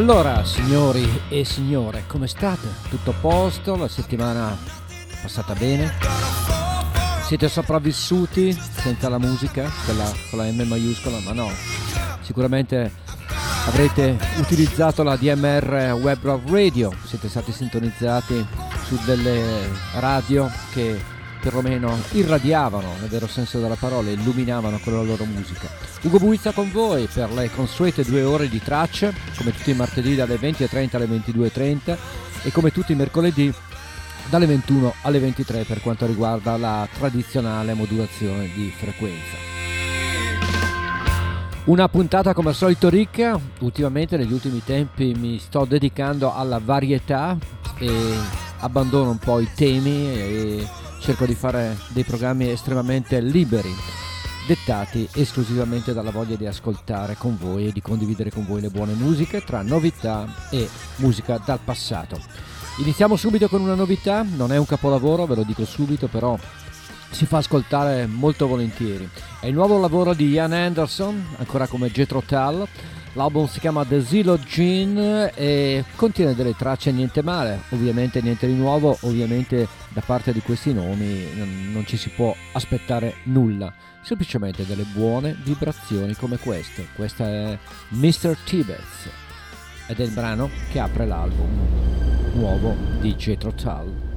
Allora, signori e signore, come state? Tutto a posto? La settimana è passata bene? Siete sopravvissuti senza la musica, quella con la M maiuscola? Ma no, sicuramente avrete utilizzato la DMR Web Radio, siete stati sintonizzati su delle radio che perlomeno irradiavano, nel vero senso della parola, illuminavano con la loro musica. Ugo Buizza con voi per le consuete due ore di tracce, come tutti i martedì dalle 20.30 alle 22.30 e come tutti i mercoledì dalle 21 alle 23 per quanto riguarda la tradizionale modulazione di frequenza. Una puntata come al solito ricca, ultimamente negli ultimi tempi mi sto dedicando alla varietà e abbandono un po' i temi e cerco di fare dei programmi estremamente liberi, dettati esclusivamente dalla voglia di ascoltare con voi e di condividere con voi le buone musiche tra novità e musica dal passato. Iniziamo subito con una novità, non è un capolavoro, ve lo dico subito, però si fa ascoltare molto volentieri. È il nuovo lavoro di Ian Anderson, ancora come Jetro Tull L'album si chiama The Zillow Gene e contiene delle tracce niente male, ovviamente niente di nuovo, ovviamente da parte di questi nomi non, ci si può aspettare nulla, semplicemente delle buone vibrazioni come queste. Questa è Mr. Tibets ed è il brano che apre l'album nuovo di Jetro Tull.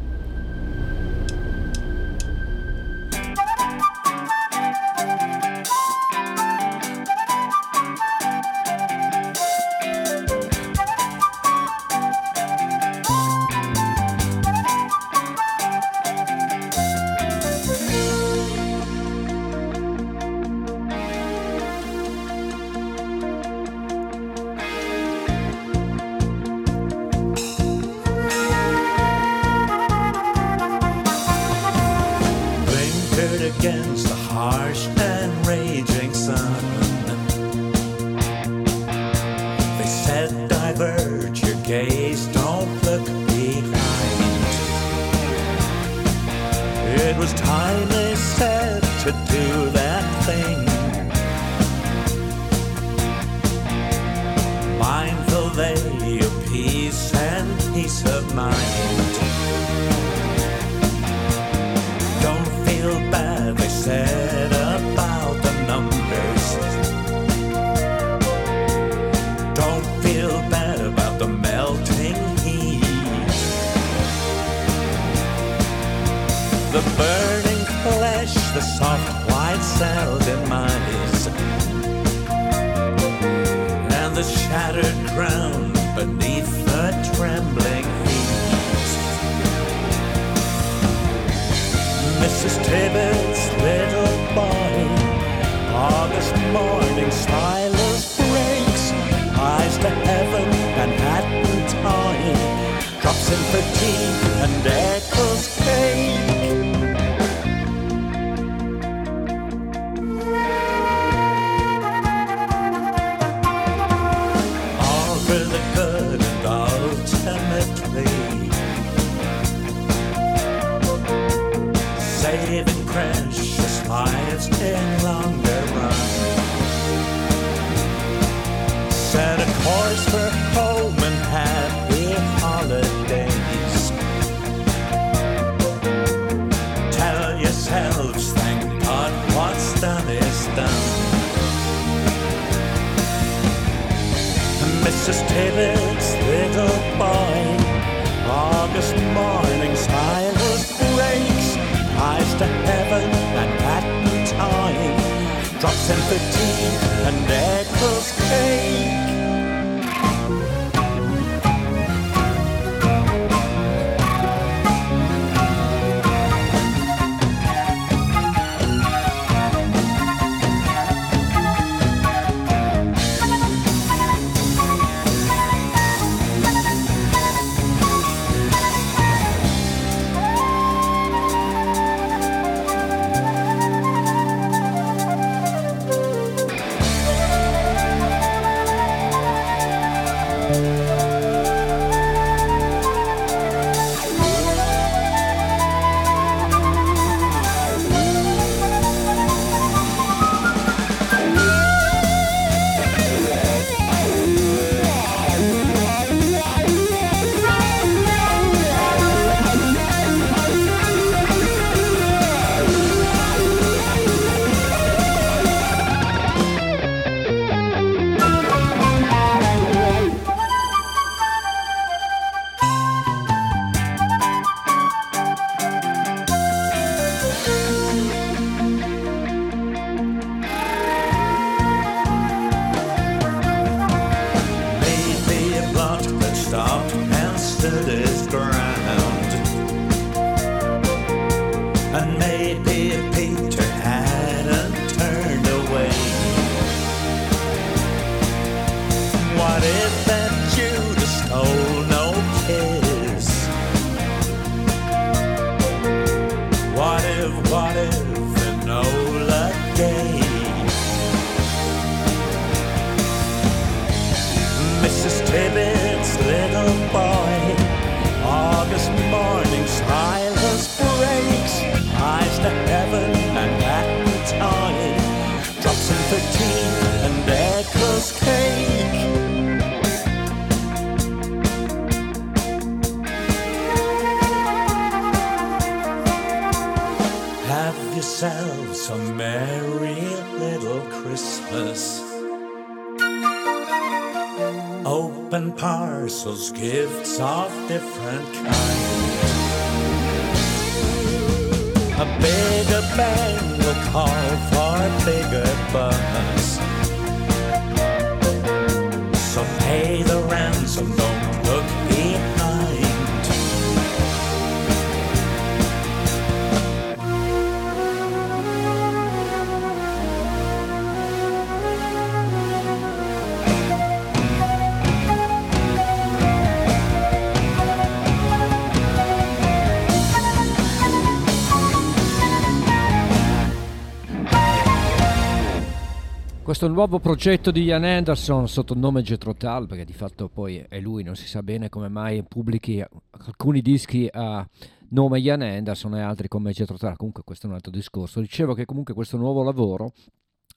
Questo nuovo progetto di Ian Anderson sotto il nome Jethro Tull, perché di fatto poi è lui, non si sa bene come mai pubblichi alcuni dischi a nome Ian Anderson e altri come Jethro Tull, comunque questo è un altro discorso. Dicevo che comunque questo nuovo lavoro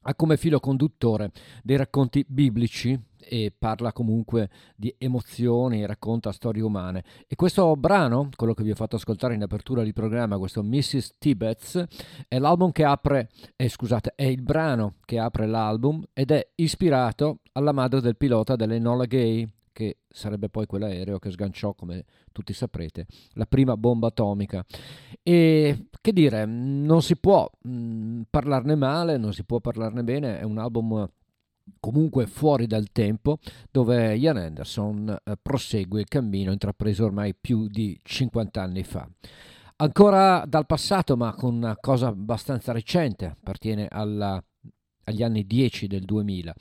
ha come filo conduttore dei racconti biblici e parla comunque di emozioni, racconta storie umane. E questo brano, quello che vi ho fatto ascoltare in apertura di programma, questo Mrs. Tibbets, è l'album che apre, eh, scusate, è il brano che apre l'album ed è ispirato alla madre del pilota dell'Enola Gay, che sarebbe poi quell'aereo che sganciò, come tutti saprete, la prima bomba atomica. E che dire, non si può mh, parlarne male, non si può parlarne bene, è un album comunque fuori dal tempo, dove Ian Anderson eh, prosegue il cammino intrapreso ormai più di 50 anni fa. Ancora dal passato, ma con una cosa abbastanza recente, appartiene alla, agli anni 10 del 2000.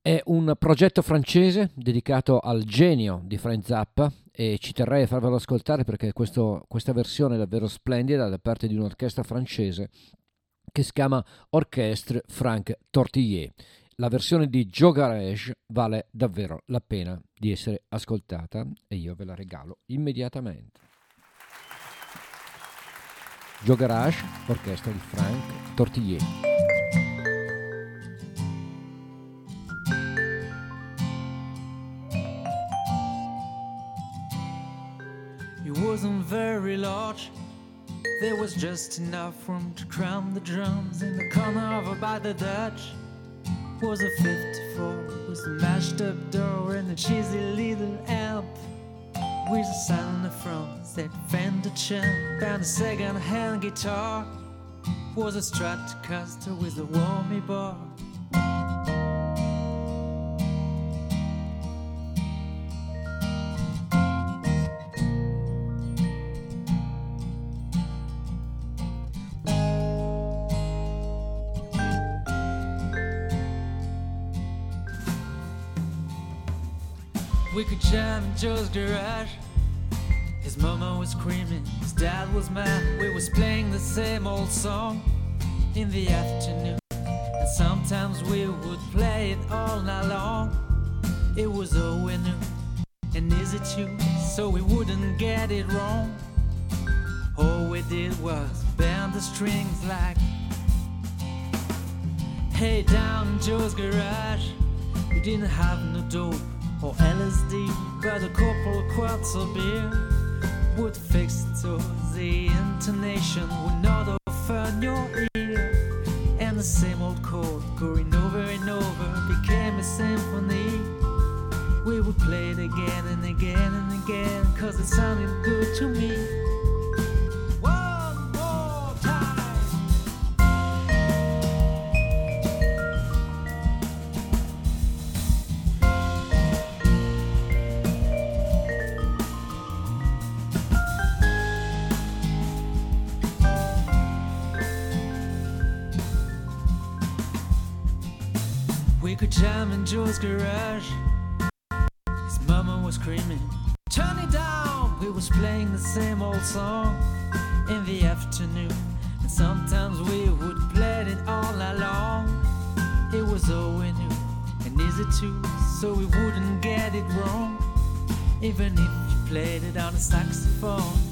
È un progetto francese dedicato al genio di Frank Zappa e ci terrei a farvelo ascoltare perché questo, questa versione è davvero splendida da parte di un'orchestra francese che si chiama Orchestre Frank Tortillier la versione di Joe Garage vale davvero la pena di essere ascoltata e io ve la regalo immediatamente. Joe Garage, orchestra di Frank Tortillier. It wasn't very large. There was just enough room to cram the drums in the corner over by the Dutch. Was a 54 with a mashed up door and a cheesy little amp with a sound the front that Fender champ and a second hand guitar. Was a Stratocaster with a warmy bar. Jam in Joe's garage. His mama was screaming, his dad was mad. We was playing the same old song in the afternoon. And sometimes we would play it all night long. It was all we knew, an easy tune, so we wouldn't get it wrong. All we did was bend the strings like, hey, down in Joe's garage. We didn't have no dope or LSD, but a couple quarts of beer would fix it so the intonation would not offend your ear. And the same old chord going over and over became a symphony. We would play it again and again and again, cause it sounded good to me. Jam in Joe's garage. His mama was screaming, Turn it down! We was playing the same old song in the afternoon. And sometimes we would play it all night long. It was all we knew and easy too, so we wouldn't get it wrong. Even if you played it on a saxophone.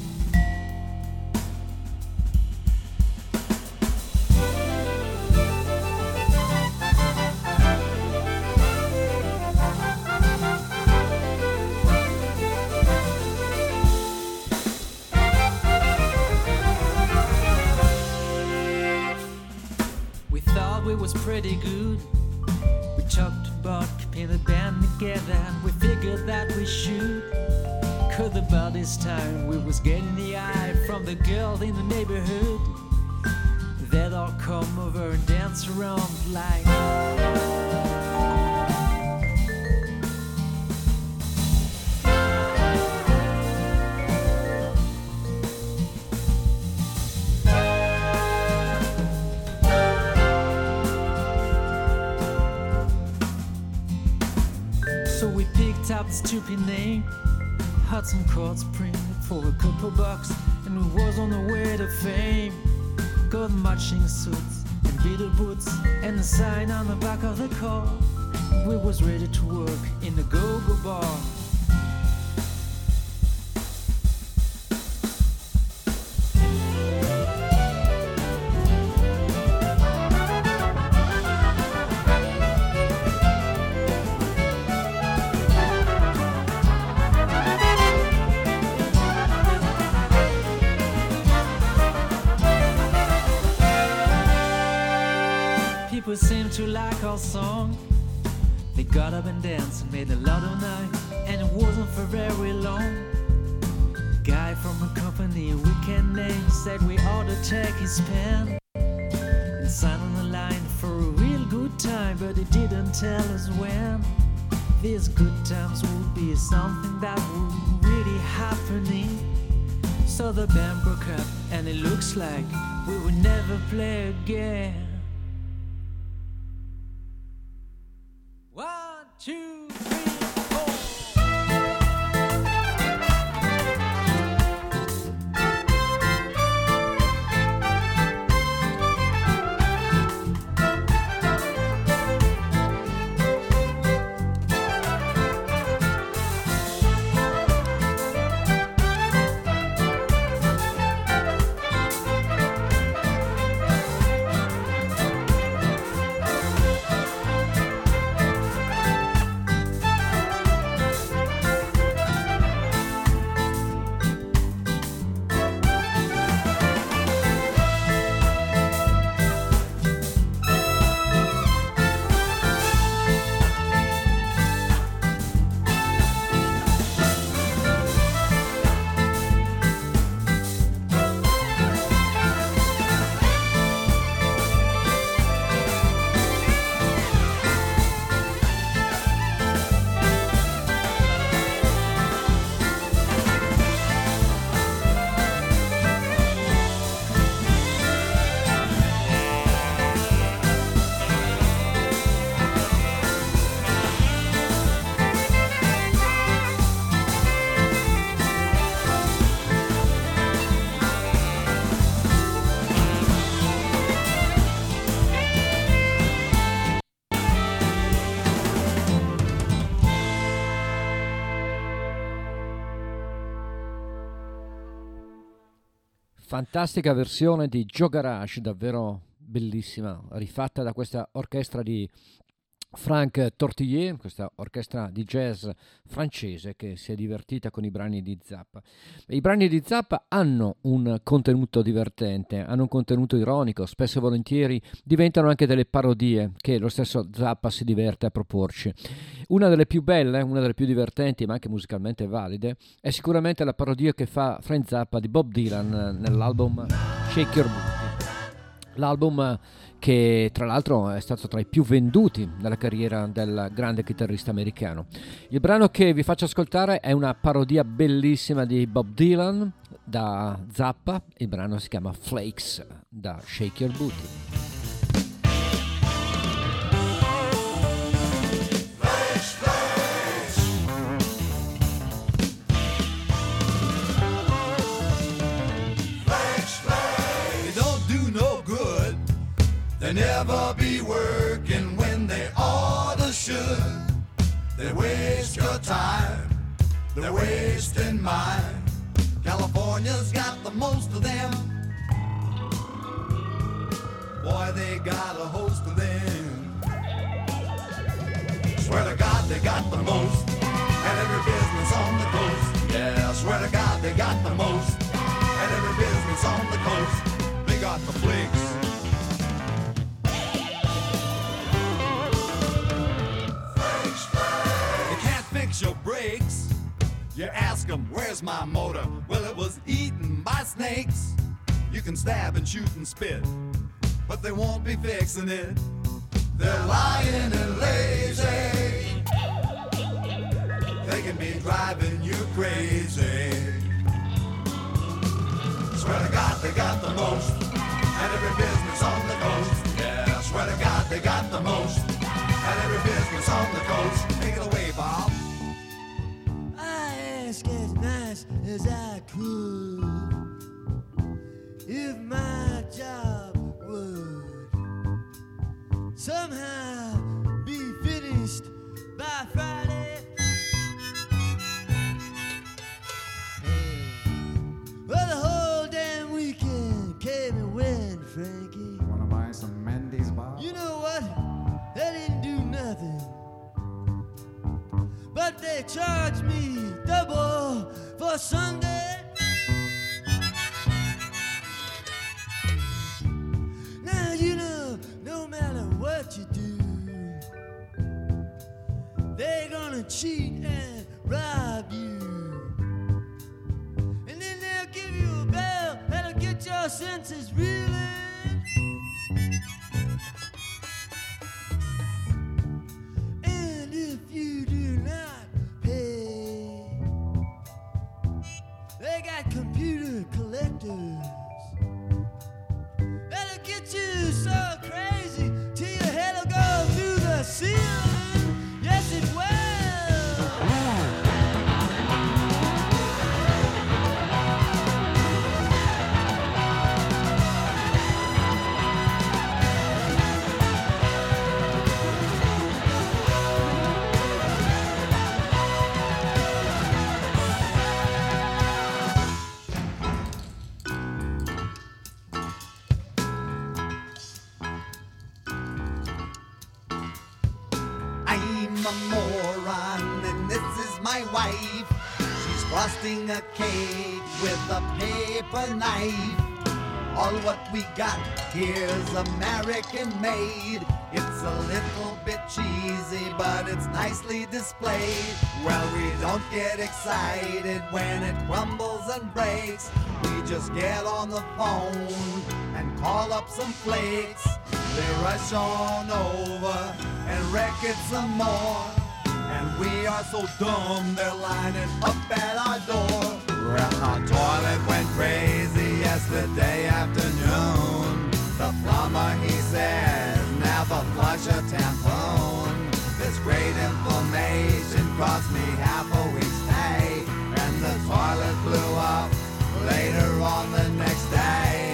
Pretty good. We talked about keeping the band together and we figured that we should. Cause about this time we was getting the eye from the girl in the neighborhood. They'd all come over and dance around like. Stupid name, had some cards printed for a couple bucks, and we was on the way to fame. Got matching suits and beetle boots, and a sign on the back of the car. We was ready to work in the go-go bar. made a Fantastica versione di Joe Garage, davvero bellissima, rifatta da questa orchestra di Frank Tortillier, questa orchestra di jazz francese che si è divertita con i brani di Zappa. I brani di Zappa hanno un contenuto divertente, hanno un contenuto ironico, spesso e volentieri diventano anche delle parodie che lo stesso Zappa si diverte a proporci. Una delle più belle, una delle più divertenti, ma anche musicalmente valide, è sicuramente la parodia che fa Frank Zappa di Bob Dylan nell'album Shake Your Booty. L'album che tra l'altro è stato tra i più venduti nella carriera del grande chitarrista americano. Il brano che vi faccio ascoltare è una parodia bellissima di Bob Dylan da Zappa, il brano si chiama Flakes da Shake Your Booty. Never be working when they ought to should. They waste your time, they're wasting mine. California's got the most of them. Boy, they got a host of them. Swear to God, they got the most. And every business on the coast. Yeah, swear to God, they got the most. And every business on the coast. They got the flicks. You ask them, where's my motor? Well, it was eaten by snakes. You can stab and shoot and spit, but they won't be fixing it. They're lying and lazy. They can be driving you crazy. Swear to God, they got the most. And every business on the coast. Yeah, swear to God, they got the most. And every business on the coast. Take it away, Bob. Ask as nice as I could if my job would somehow be finished by Friday. Well, the whole damn weekend came and went, Frankie. But they charge me double for Sunday. Now you know, no matter what you do, they're gonna cheat and rob you. And then they'll give you a bell that'll get your senses reeling. You do not pay, they got computer collectors. That'll get you so crazy till your head'll go through the ceiling. Yes, it will. Knife. All what we got here's American made. It's a little bit cheesy, but it's nicely displayed. Well, we don't get excited when it crumbles and breaks. We just get on the phone and call up some flakes. They rush on over and wreck it some more. And we are so dumb, they're lining up at our door. Our toilet went crazy yesterday afternoon. The plumber, he says, never flush a tampon. This great information cost me half a week's pay. And the toilet blew up later on the next day.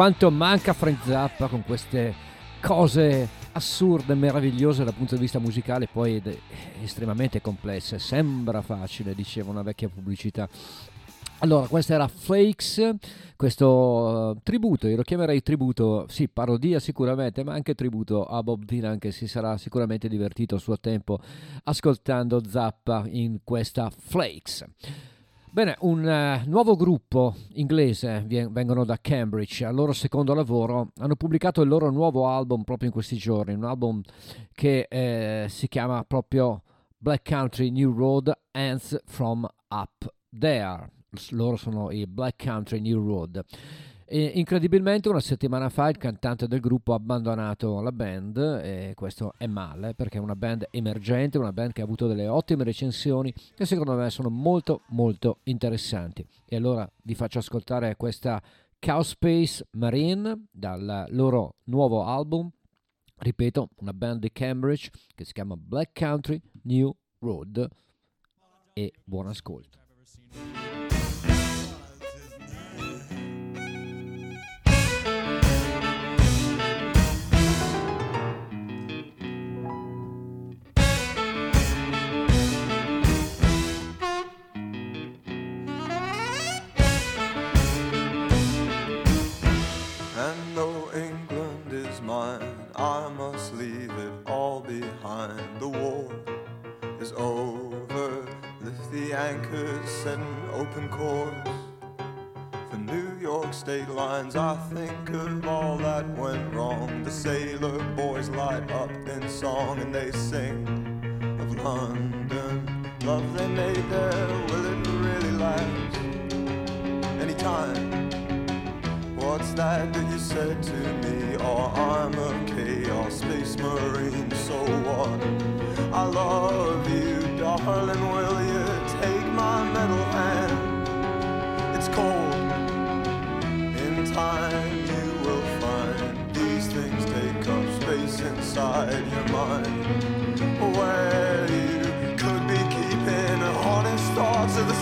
Quanto manca Frank Zappa con queste cose assurde, meravigliose dal punto di vista musicale, poi estremamente complesse. Sembra facile, diceva una vecchia pubblicità. Allora, questo era Flakes, questo eh, tributo, io lo chiamerei tributo, sì, parodia sicuramente, ma anche tributo a Bob Dylan che si sarà sicuramente divertito a suo tempo ascoltando Zappa in questa Flakes. Bene, un eh, nuovo gruppo inglese vengono da Cambridge, al loro secondo lavoro hanno pubblicato il loro nuovo album proprio in questi giorni, un album che eh, si chiama proprio Black Country New Road Ends From Up There. Loro sono i Black Country New Road. E incredibilmente una settimana fa il cantante del gruppo ha abbandonato la band e questo è male perché è una band emergente, una band che ha avuto delle ottime recensioni che secondo me sono molto molto interessanti. E allora vi faccio ascoltare questa Cow Space Marine dal loro nuovo album, ripeto, una band di Cambridge che si chiama Black Country New Road e buon ascolto. Anchors, set an open course. For New York state lines, I think of all that went wrong. The sailor boys light up in song and they sing of London. Love they made there, will it really last? Anytime. What's that that you said to me? Oh, I'm a chaos space marine, so what? I love you, darling. Will you inside your mind. Where you could be keeping honest thoughts of the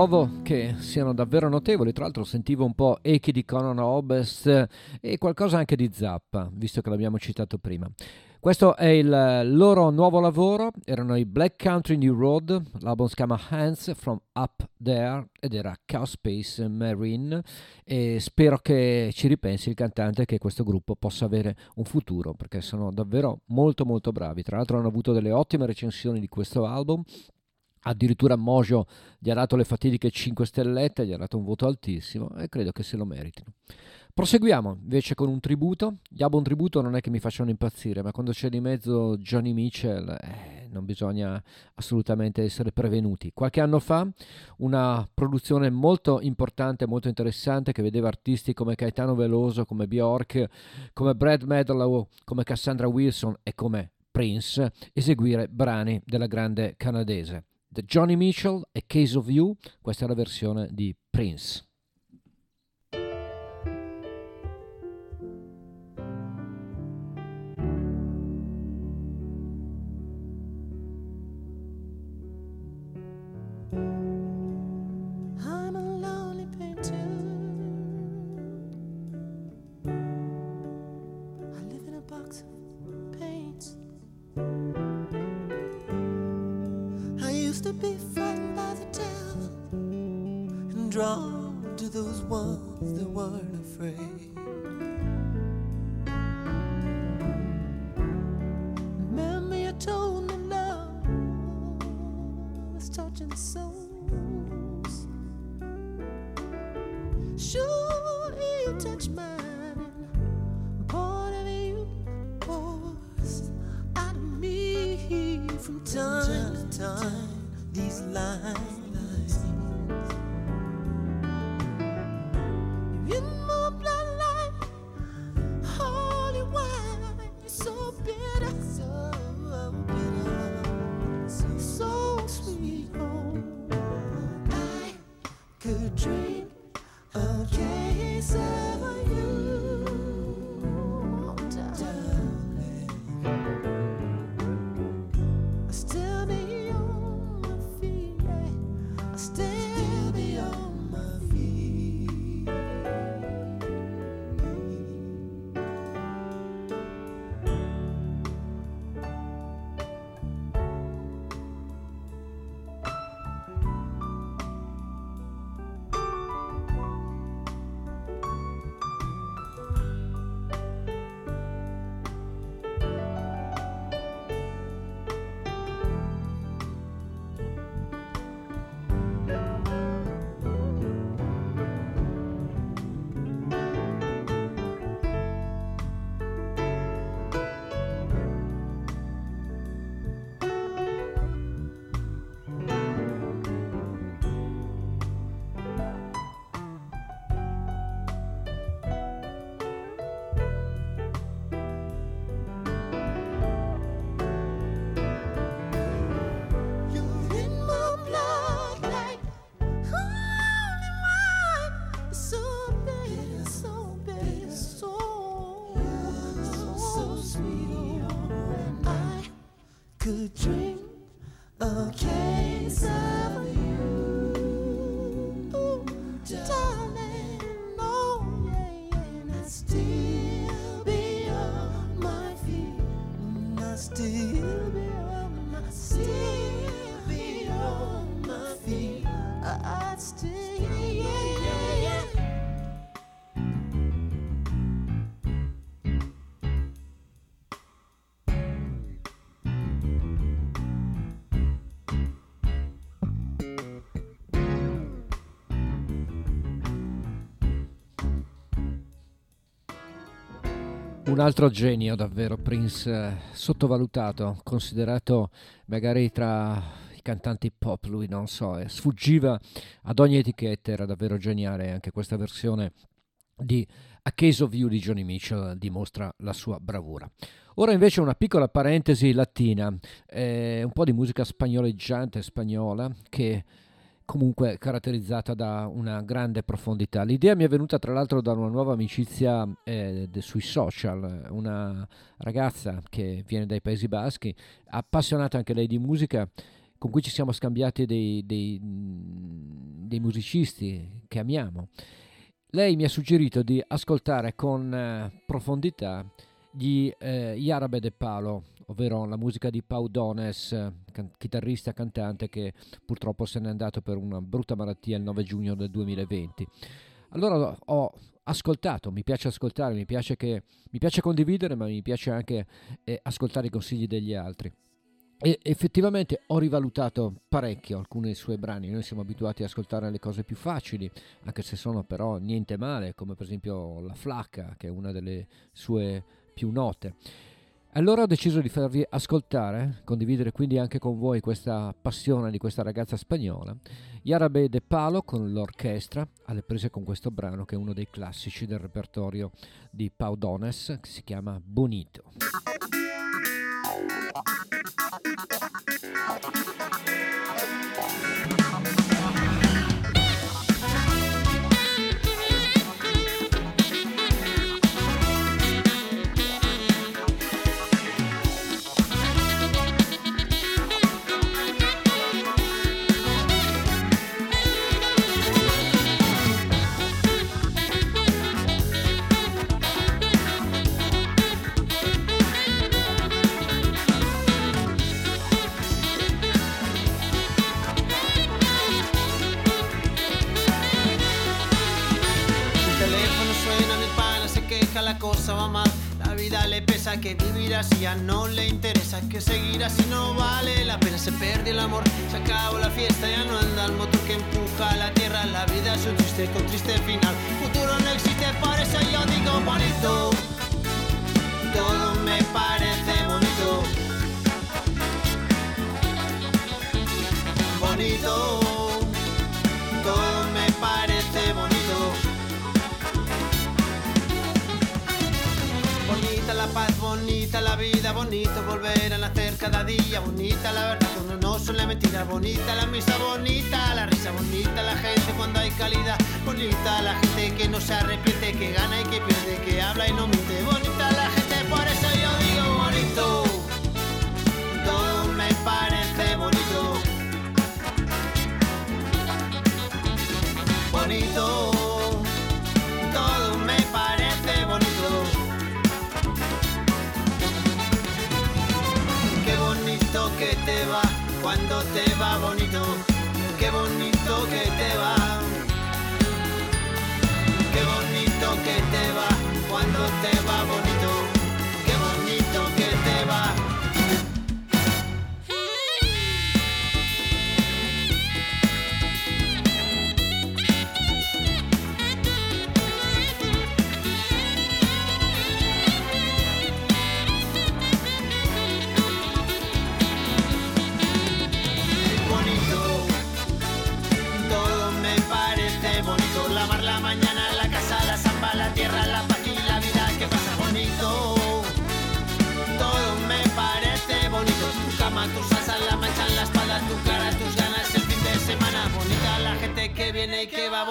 trovo che siano davvero notevoli. Tra l'altro sentivo un po' echi di Conan Obest e qualcosa anche di Zappa, visto che l'abbiamo citato prima. Questo è il loro nuovo lavoro, erano i Black Country New Road, l'album si chiama Hands from Up There ed era Cow Space Marine e spero che ci ripensi il cantante che questo gruppo possa avere un futuro perché sono davvero molto molto bravi. Tra l'altro hanno avuto delle ottime recensioni di questo album addirittura Mojo gli ha dato le fatidiche 5 stellette, gli ha dato un voto altissimo e credo che se lo meritino. Proseguiamo invece con un tributo. Gli album tributo non è che mi facciano impazzire, ma quando c'è di mezzo Johnny Mitchell eh, non bisogna assolutamente essere prevenuti. Qualche anno fa una produzione molto importante, molto interessante che vedeva artisti come Caetano Veloso, come Bjork, come Brad Medlow, come Cassandra Wilson e come Prince eseguire brani della grande canadese. The Johnny Mitchell e Case of You, questa è la versione di Prince. Drawn to those ones that weren't afraid. Remember, you told me love was touching souls. Sure, you touch mine. Part of you pours out of me from time to time. These lines. Un altro genio davvero, Prince, eh, sottovalutato, considerato magari tra i cantanti pop, lui non so, eh, sfuggiva ad ogni etichetta, era davvero geniale anche questa versione di A Case of You di Johnny Mitchell dimostra la sua bravura. Ora invece una piccola parentesi latina, eh, un po' di musica spagnoleggiante spagnola che comunque caratterizzata da una grande profondità. L'idea mi è venuta tra l'altro da una nuova amicizia eh, de- sui social, una ragazza che viene dai Paesi Baschi, appassionata anche lei di musica, con cui ci siamo scambiati dei, dei, dei musicisti che amiamo. Lei mi ha suggerito di ascoltare con eh, profondità gli eh, Yarabe de Palo, ovvero la musica di Pau Dones, can- chitarrista cantante che purtroppo se n'è andato per una brutta malattia il 9 giugno del 2020. Allora ho ascoltato, mi piace ascoltare, mi piace, che, mi piace condividere, ma mi piace anche eh, ascoltare i consigli degli altri. E effettivamente ho rivalutato parecchio alcuni suoi brani, noi siamo abituati ad ascoltare le cose più facili, anche se sono però niente male, come per esempio La Flacca, che è una delle sue più note. Allora ho deciso di farvi ascoltare, condividere quindi anche con voi questa passione di questa ragazza spagnola, Yarabe de Palo con l'orchestra, alle prese con questo brano che è uno dei classici del repertorio di Pau Dones, che si chiama Bonito. Que vivir así ya no le interesa. Que seguir así no vale la pena. Se pierde el amor, se acabó la fiesta, ya no anda el motor que empuja la tierra. La vida es un triste con triste final. Futuro no existe, por eso yo digo bonito. Todo me parece bonito. Bonito. Bonita la vida, bonito volver a nacer cada día, bonita la verdad, uno no suele mentira, bonita la misa, bonita la risa, bonita la gente cuando hay calidad, bonita la gente que no se arrepiente, que gana y que pierde, que habla y no miente, bonita te bonito. Qué bonito que te va. Qué bonito que te va cuando te va bonito.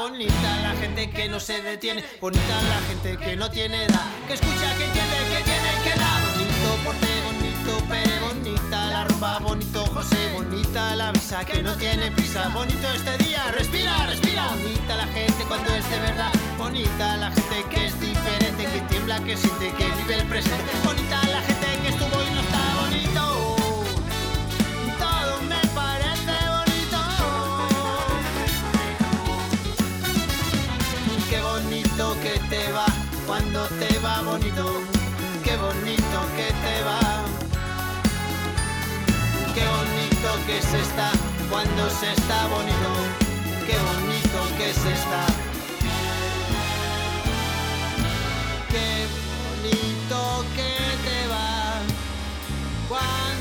Bonita. La gente que no se detiene. Bonita la gente que no tiene edad. Que escucha, que entiende, que tiene que dar. Bonito porte, bonito pere, bonita la rumba, bonito José, bonita la visa que no tiene prisa. Bonito este día, respira, respira. Bonita la gente cuando es de verdad. Bonita la gente que es diferente, que tiembla, que siente, que vive el presente. Bonita la gente que estuvo y no está cuando te va bonito. Qué bonito que te va. Qué bonito que se está cuando se está bonito. Qué bonito que se está. Qué bonito que te va cuando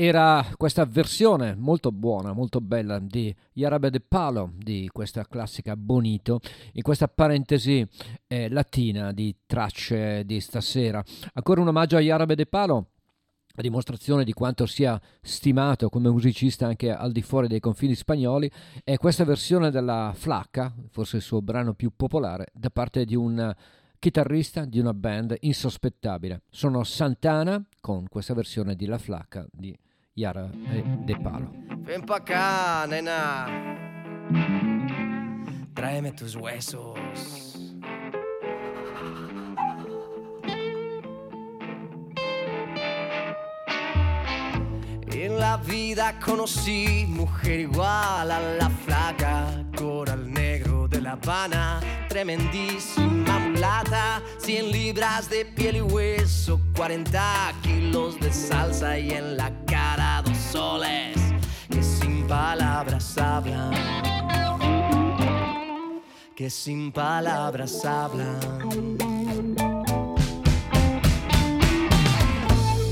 era questa versione molto buona, molto bella di Yarabe de Palo, di questa classica Bonito, in questa parentesi eh, latina di tracce di stasera. Ancora un omaggio a Yarabe de Palo a dimostrazione di quanto sia stimato come musicista anche al di fuori dei confini spagnoli, è questa versione della Flacca, forse il suo brano più popolare, da parte di un chitarrista di una band insospettabile. Sono Santana con questa versione di La Flacca di Yara e De Palo. Ven pa' acá, nena. Tráeme tus huesos. En la vida conocí mujer igual a la flaca, coral negro de La Habana, tremendísima mulata, 100 libras de piel y hueso, 40 kilos de salsa y en la cara que sin palabras hablan, que sin palabras hablan.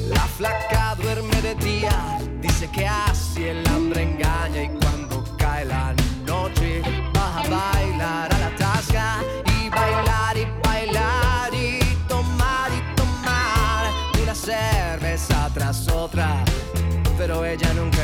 La flaca duerme de día, dice que así el hambre engaña y cuando cae la noche pero ella nunca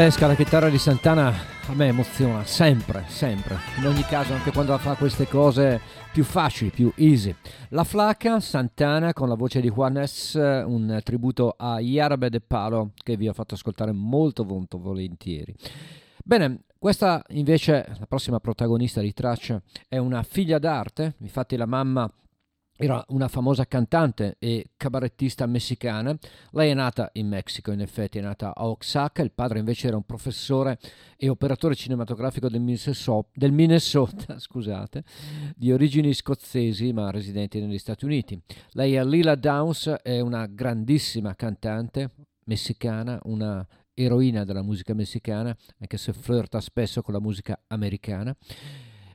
Pazzesca la chitarra di Santana, a me emoziona sempre, sempre. In ogni caso, anche quando fa queste cose più facili, più easy. La flaca Santana con la voce di Juanes, un tributo a Yarabe de Palo che vi ho fatto ascoltare molto, molto volentieri. Bene, questa invece, la prossima protagonista di traccia, è una figlia d'arte, infatti la mamma era una famosa cantante e cabarettista messicana. Lei è nata in Messico, in effetti è nata a Oaxaca, il padre invece era un professore e operatore cinematografico del Minnesota, del Minnesota scusate, di origini scozzesi ma residenti negli Stati Uniti. Lei è Lila Downs, è una grandissima cantante messicana, una eroina della musica messicana, anche se flirta spesso con la musica americana.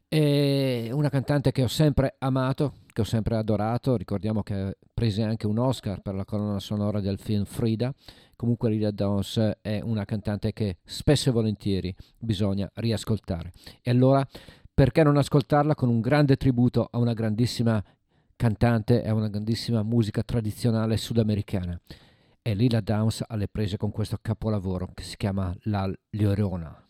È una cantante che ho sempre amato, che ho sempre adorato. Ricordiamo che prese anche un Oscar per la colonna sonora del film Frida. Comunque Lila Downs è una cantante che spesso e volentieri bisogna riascoltare. E allora perché non ascoltarla con un grande tributo a una grandissima cantante e a una grandissima musica tradizionale sudamericana? E Lila Downs alle prese con questo capolavoro che si chiama La Llorona.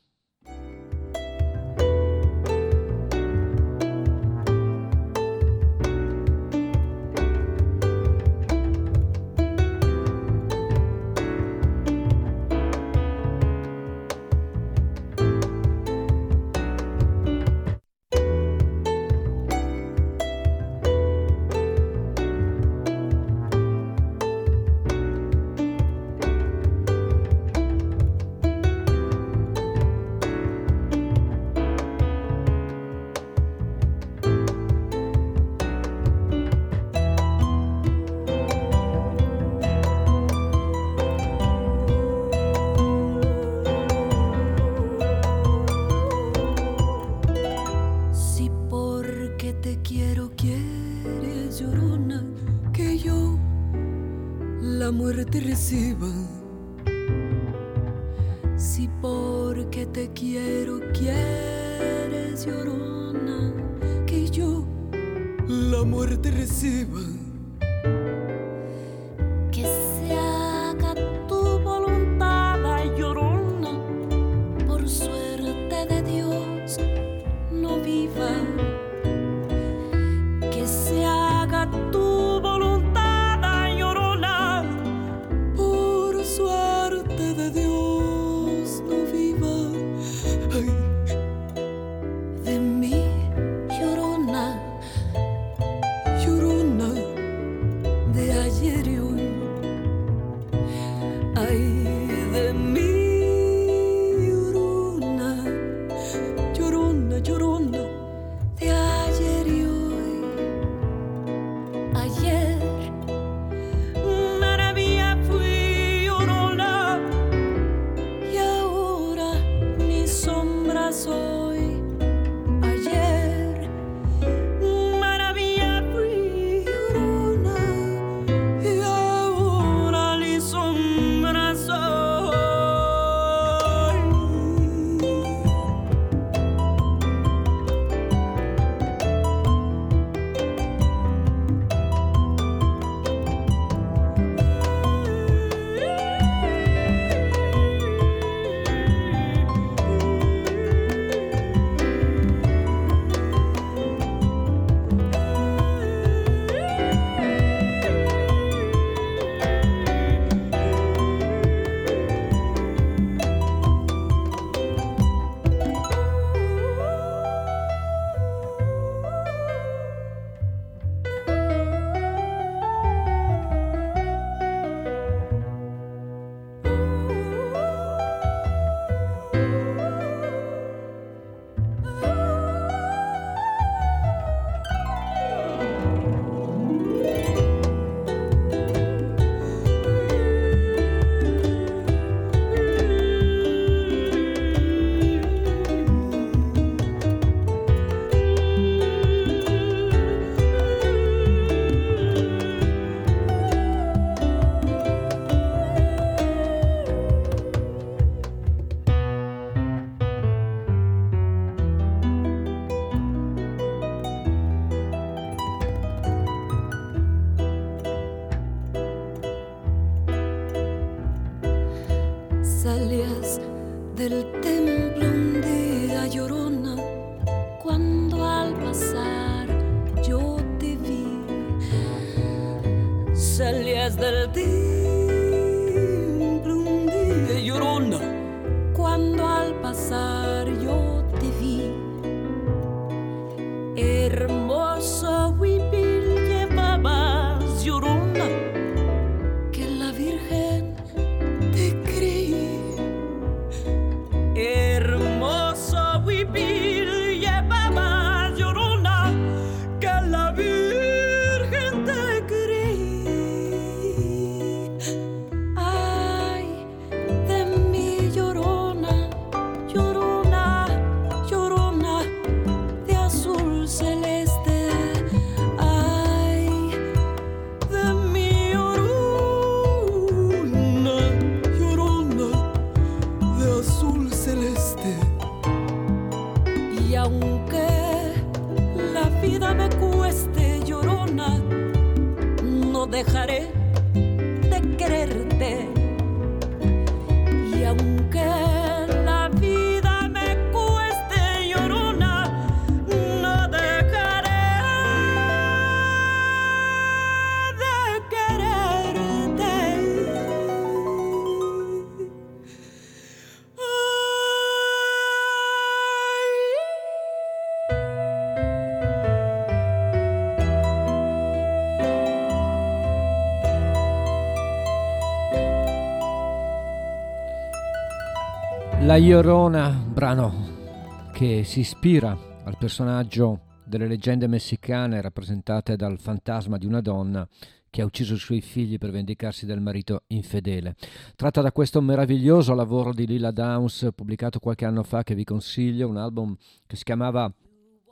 La Llorona, brano che si ispira al personaggio delle leggende messicane rappresentate dal fantasma di una donna che ha ucciso i suoi figli per vendicarsi del marito infedele. Tratta da questo meraviglioso lavoro di Lila Downs pubblicato qualche anno fa che vi consiglio, un album che si chiamava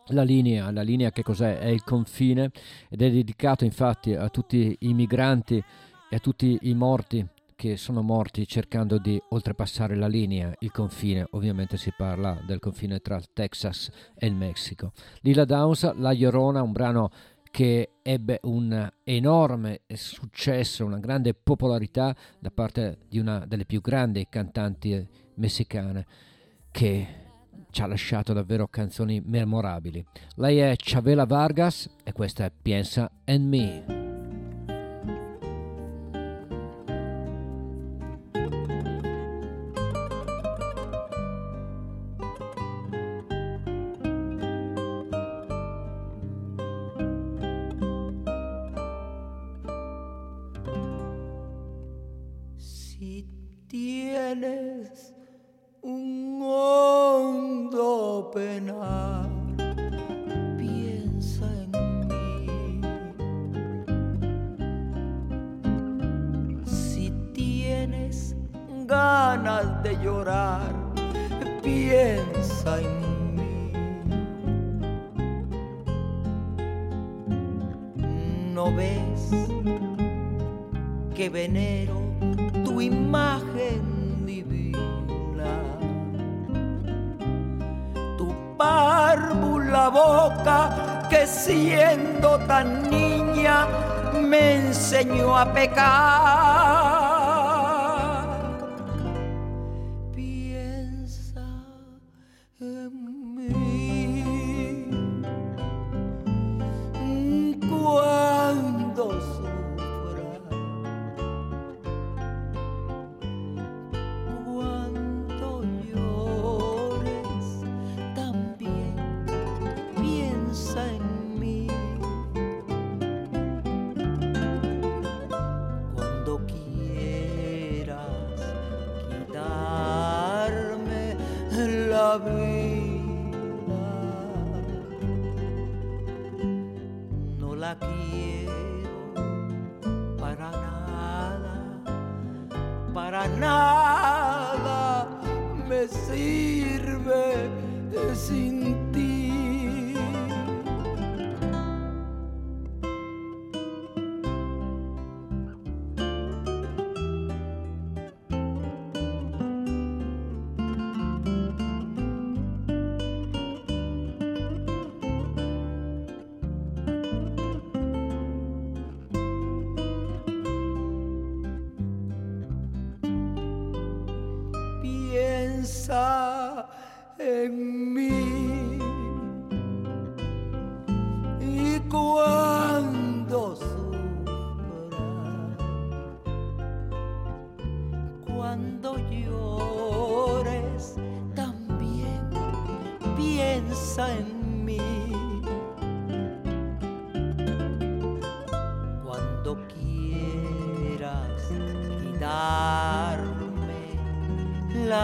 la linea, la linea che cos'è? È il confine ed è dedicato infatti a tutti i migranti e a tutti i morti che sono morti cercando di oltrepassare la linea, il confine, ovviamente si parla del confine tra il Texas e il Messico. Lila Downs, La Llorona, un brano che ebbe un enorme successo, una grande popolarità da parte di una delle più grandi cantanti messicane che ci ha lasciato davvero canzoni memorabili. Lei è Chavela Vargas e questa è Piensa en Me. take off.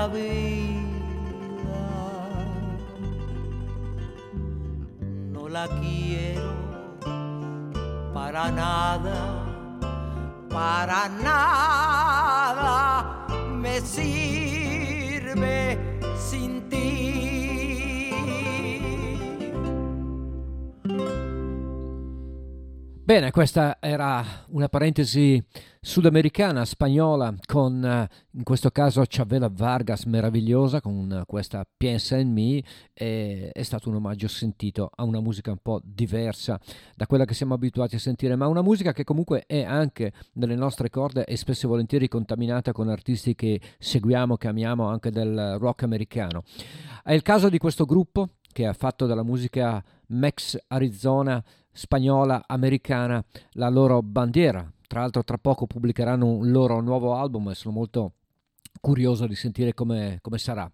Vida. No la quiero para nada, para nada me sirve sin ti. Bene, questa era una parentesi sudamericana, spagnola, con eh, in questo caso Chavela Vargas meravigliosa con eh, questa Piensa in Me è stato un omaggio sentito a una musica un po' diversa da quella che siamo abituati a sentire, ma una musica che comunque è anche nelle nostre corde e spesso e volentieri contaminata con artisti che seguiamo, che amiamo anche del rock americano. È il caso di questo gruppo che ha fatto della musica Max Arizona spagnola americana la loro bandiera. Tra l'altro tra poco pubblicheranno un loro nuovo album e sono molto curioso di sentire come, come sarà.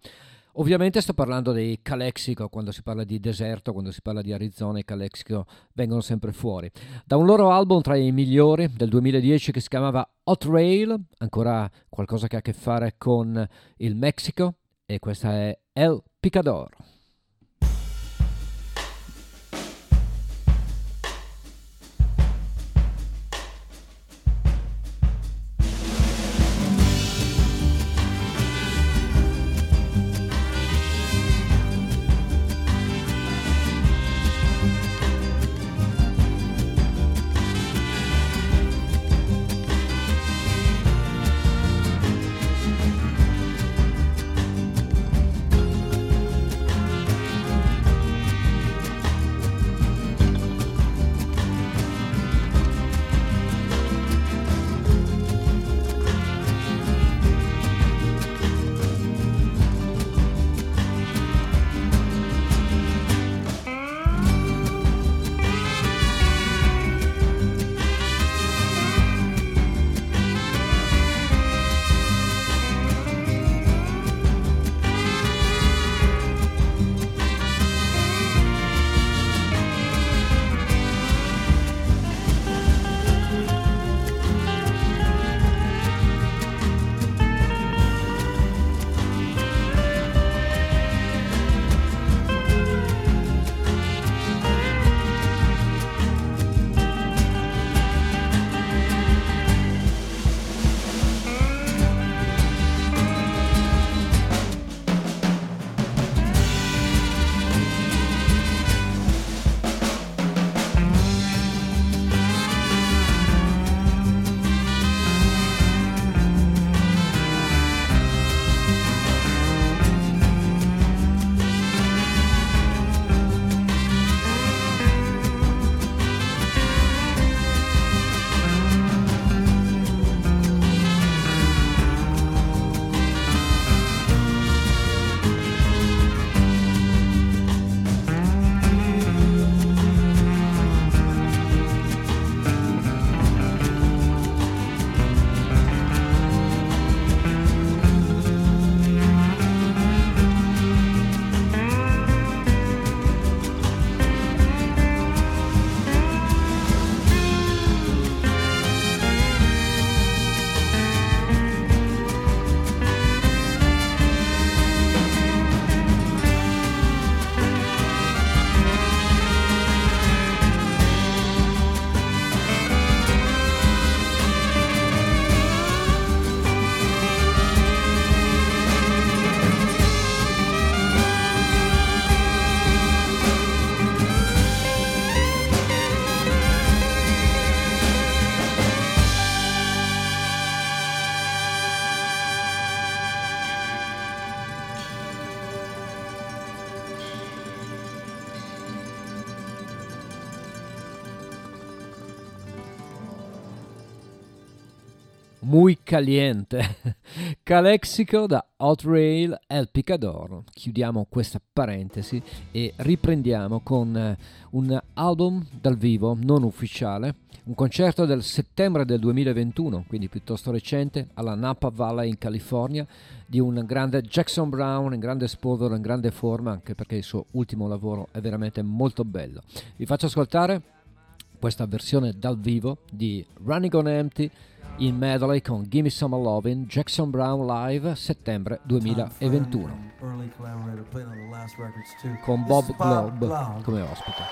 Ovviamente sto parlando dei Calexico, quando si parla di deserto, quando si parla di Arizona, i Calexico vengono sempre fuori. Da un loro album tra i migliori del 2010 che si chiamava Hot Rail, ancora qualcosa che ha a che fare con il Messico, e questa è El Picador. Caliente. Calexico da Hot Rail El Picador. Chiudiamo questa parentesi e riprendiamo con eh, un album dal vivo non ufficiale, un concerto del settembre del 2021, quindi piuttosto recente, alla Napa Valley in California, di un grande Jackson Brown in grande spolvero, in grande forma, anche perché il suo ultimo lavoro è veramente molto bello. Vi faccio ascoltare questa versione dal vivo di Running on Empty in medley con Gimme Some Lovin' Jackson Brown Live settembre 2021 Early collaborator, played on the last records too. con Bob Globe come ospite.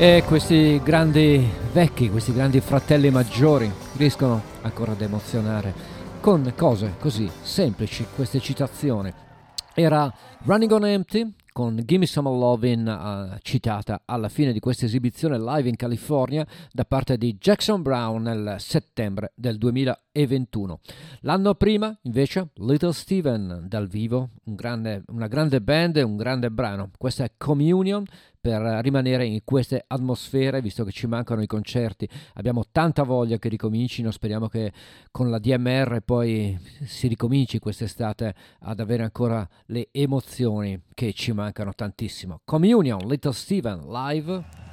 E questi grandi vecchi, questi grandi fratelli maggiori riescono ancora ad emozionare con cose così semplici, queste citazioni. Era Running on Empty con Gimme Some Lovin' uh, citata alla fine di questa esibizione live in California da parte di Jackson Brown nel settembre del 2021. L'anno prima invece Little Steven dal vivo, un grande, una grande band e un grande brano. Questa è Communion per rimanere in queste atmosfere, visto che ci mancano i concerti. Abbiamo tanta voglia che ricomincino, speriamo che con la DMR poi si ricominci quest'estate ad avere ancora le emozioni che ci mancano tantissimo. Communion, Little Steven, live.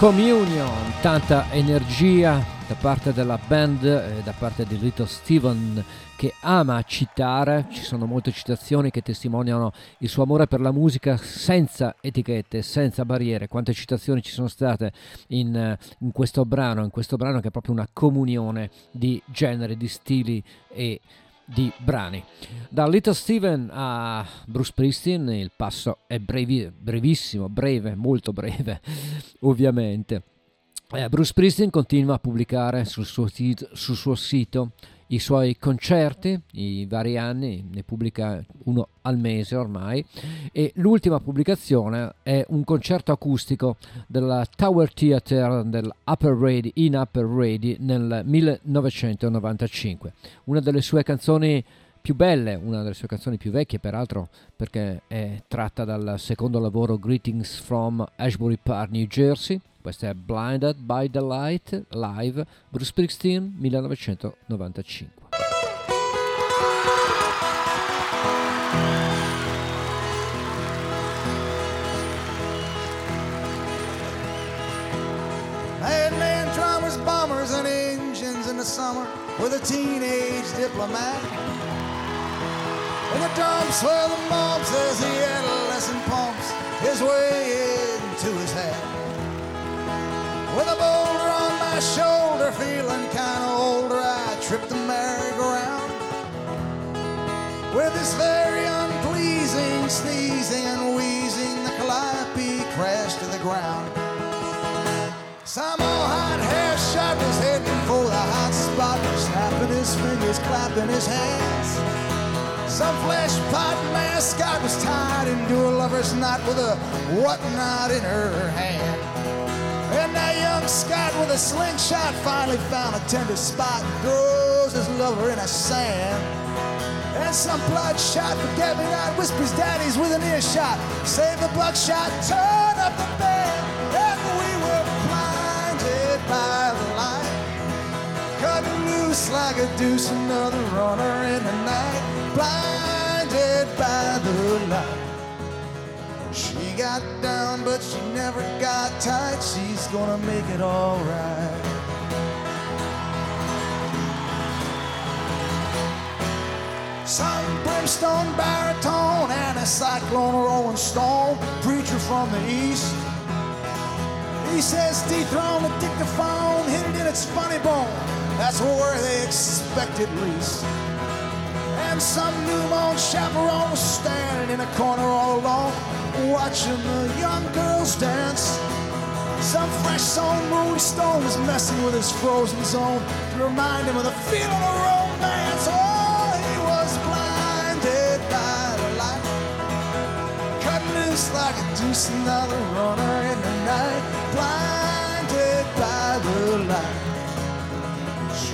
Communion, tanta energia da parte della band e da parte di Little Steven che ama citare, ci sono molte citazioni che testimoniano il suo amore per la musica senza etichette, senza barriere, quante citazioni ci sono state in, in questo brano, in questo brano che è proprio una comunione di generi, di stili e di brani. Da Little Steven a Bruce Springsteen il passo è brevi, brevissimo, breve, molto breve, ovviamente. Eh, Bruce Springsteen continua a pubblicare sul suo, tit- sul suo sito i suoi concerti, i vari anni, ne pubblica uno al mese ormai, e l'ultima pubblicazione è un concerto acustico del Tower Theatre dell'Upper Ready, in Upper Ready nel 1995. Una delle sue canzoni più belle, una delle sue canzoni più vecchie peraltro perché è tratta dal secondo lavoro Greetings from Ashbury Park, New Jersey, questo è Blinded by the Light live Bruce Springsteen 1995. Madman drummers, bombers, and engines in the summer with a teenage diplomat. In the dumps where the mob says the adolescent pumps his way into his hat. With a boulder on my shoulder, feeling kinda older, I tripped the merry-go-round. With this very unpleasing sneezing and wheezing, the calliope crashed to the ground. Some old hot hair shot was heading for the hot spot, snapping his fingers, clapping his hands. Some flesh pot mascot was tied into a lover's knot with a whatnot in her hand. And that young Scot with a slingshot finally found a tender spot and throws his lover in the sand. And some bloodshot forget-me-not whispers daddies with an earshot. Save the buckshot, turn up the band. And we were blinded by the light. Cut loose like a deuce, another runner in the night. Blinded by the light. She got down, but she never got tight. She's gonna make it alright. Some brimstone baritone and a cyclone rolling stone, preacher from the east. He says dethrone the dictaphone, hit it in its funny bone. That's where they expect it least. And some new moon chaperone was standing in a corner all alone, watching the young girls dance. Some fresh sown moody stone was messing with his frozen zone to remind him of the feeling of romance. Oh, he was blinded by the light, cut loose like a deuce, another runner in the night. Blinded by the light.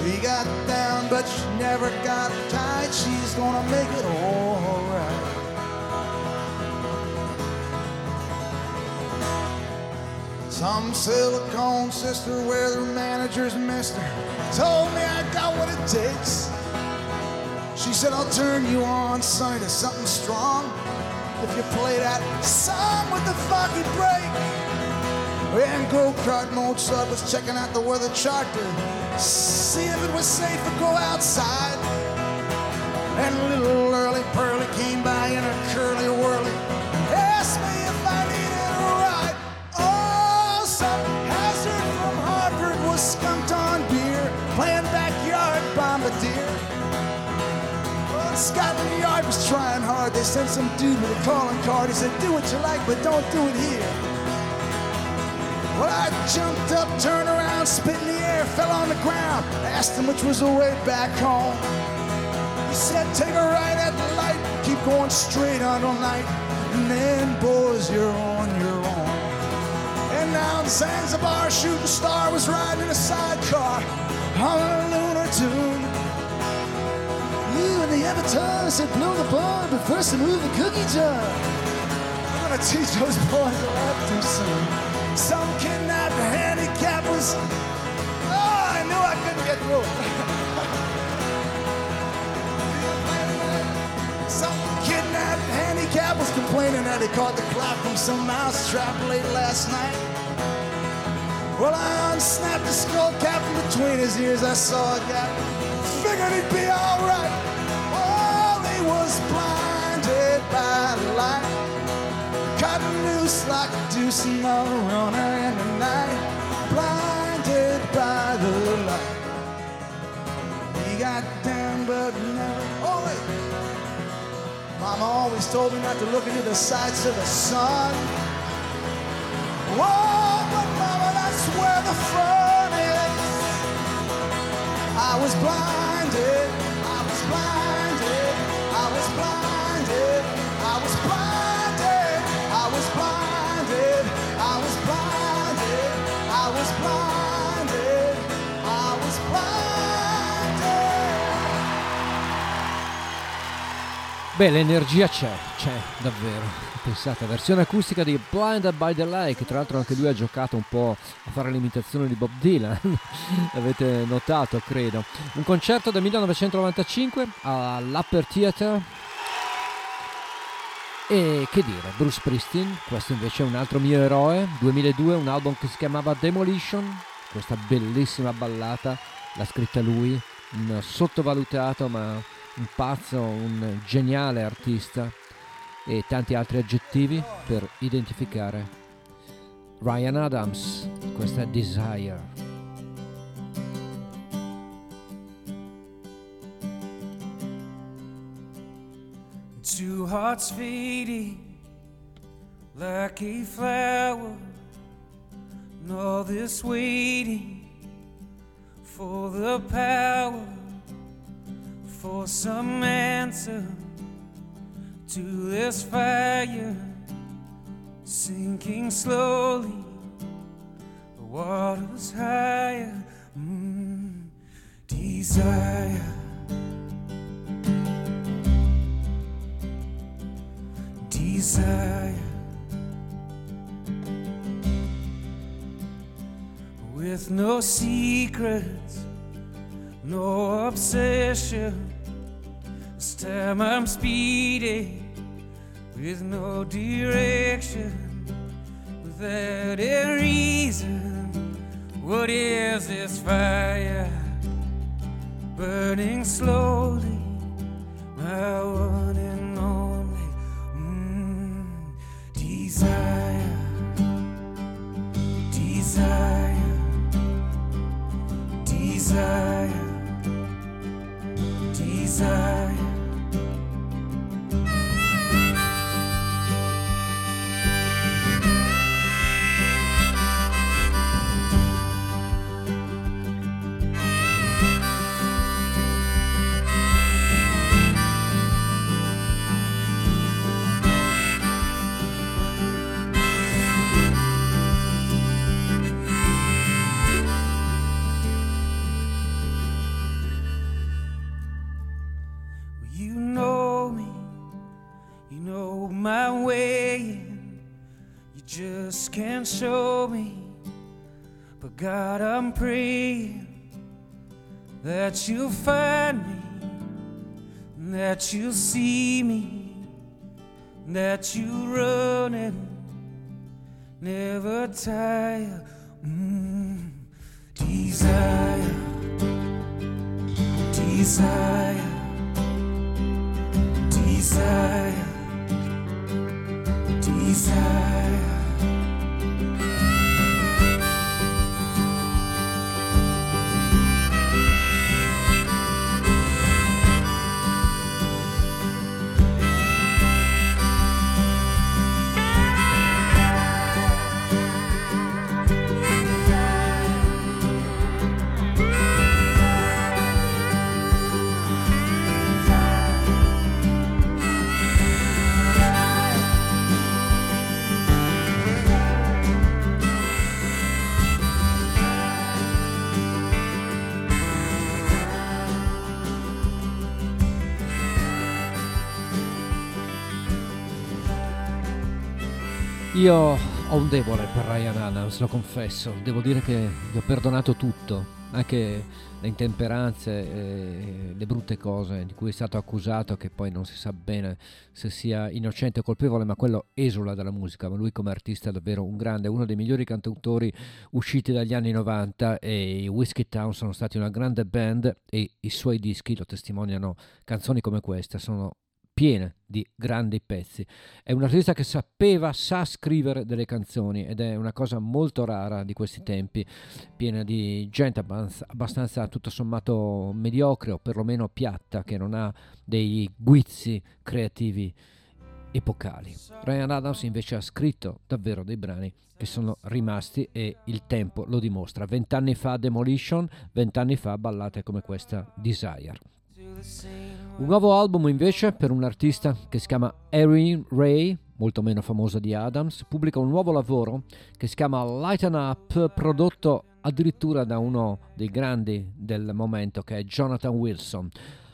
She got down, but she never got tight. She's gonna make it alright. Some silicone sister where the manager's mister told me I got what it takes. She said, I'll turn you on, sonny, to something strong if you play that song with the foggy break. And go-kart Mozart was checking out the weather chart to see if it was safe to go outside. And little early Pearly came by in a curly whirly, asked me if I needed a ride. Oh, some hazard from Harvard was skunked on beer, playing backyard bombardier. Well, Scotland Yard was trying hard. They sent some dude with a calling card. He said, "Do what you like, but don't do it here." Well, I jumped up, turned around, spit in the air, fell on the ground. Asked him which was the way back home. He said, take a right at the light, keep going straight all night, and then, boys, you're on your own. And now in Zanzibar, shooting star was riding in a sidecar on a lunar tune. You and the avatar said blow the bar, but first to move the cookie jar. I'm gonna teach those boys a lot too soon. Some kidnapped handicap was. Oh, I knew I couldn't get through it. Some kidnapped handicap was complaining that he caught the clap from some mousetrap late last night. Well, I unsnapped the skull cap from between his ears. I saw a gap. Figured he'd be alright. Oh, he was blinded by the light. Cut loose like a deuce another runner in the night. Blinded by the light. He got down, but never. Oh, wait. Mama always told me not to look into the sights of the sun. Whoa, but mama, that's where the fun is. I was blinded, Beh, l'energia c'è, c'è davvero. Pensate, versione acustica di Blinded by the Light, che tra l'altro anche lui ha giocato un po' a fare l'imitazione di Bob Dylan, l'avete notato credo. Un concerto del 1995 all'Upper Theatre. E che dire, Bruce Springsteen, questo invece è un altro mio eroe, 2002, un album che si chiamava Demolition, questa bellissima ballata, l'ha scritta lui, un sottovalutato ma un pazzo, un geniale artista e tanti altri aggettivi per identificare Ryan Adams. Questa è Desire. Two hearts fading a flower, and all this waiting for the power, for some answer to this fire, sinking slowly, the water's higher, mm, desire. desire with no secrets, no obsession. This time I'm speeding with no direction, without a reason. What is this fire burning slowly? My one and only mm, desire, desire, desire, 在 show me. But God, I'm praying that you'll find me, that you'll see me, that you run and never tire. Mm, desire, desire desire, desire. Io ho un debole per Ryan Adams, lo confesso. Devo dire che gli ho perdonato tutto, anche le intemperanze, le brutte cose di cui è stato accusato, che poi non si sa bene se sia innocente o colpevole, ma quello esula dalla musica. Ma lui come artista è davvero un grande, uno dei migliori cantautori usciti dagli anni 90 e i Whiskey Town sono stati una grande band e i suoi dischi lo testimoniano, canzoni come queste sono piene di grandi pezzi. È un artista che sapeva, sa scrivere delle canzoni ed è una cosa molto rara di questi tempi, piena di gente abbastanza tutto sommato mediocre o perlomeno piatta, che non ha dei guizzi creativi epocali. Ryan Adams invece ha scritto davvero dei brani che sono rimasti e il tempo lo dimostra. Vent'anni fa Demolition, vent'anni fa ballate come questa Desire. Un nuovo album invece per un artista che si chiama Erin Ray, molto meno famosa di Adams, pubblica un nuovo lavoro che si chiama Lighten Up, prodotto addirittura da uno dei grandi del momento che è Jonathan Wilson.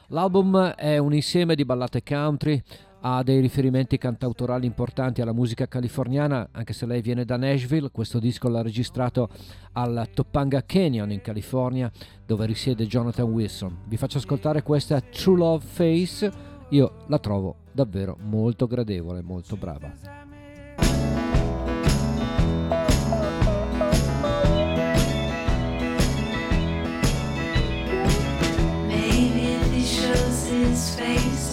L'album è un insieme di ballate country, ha dei riferimenti cantautorali importanti alla musica californiana, anche se lei viene da Nashville. Questo disco l'ha registrato al Topanga Canyon in California, dove risiede Jonathan Wilson. Vi faccio ascoltare questa True Love Face. Io la trovo davvero molto gradevole, molto brava. his face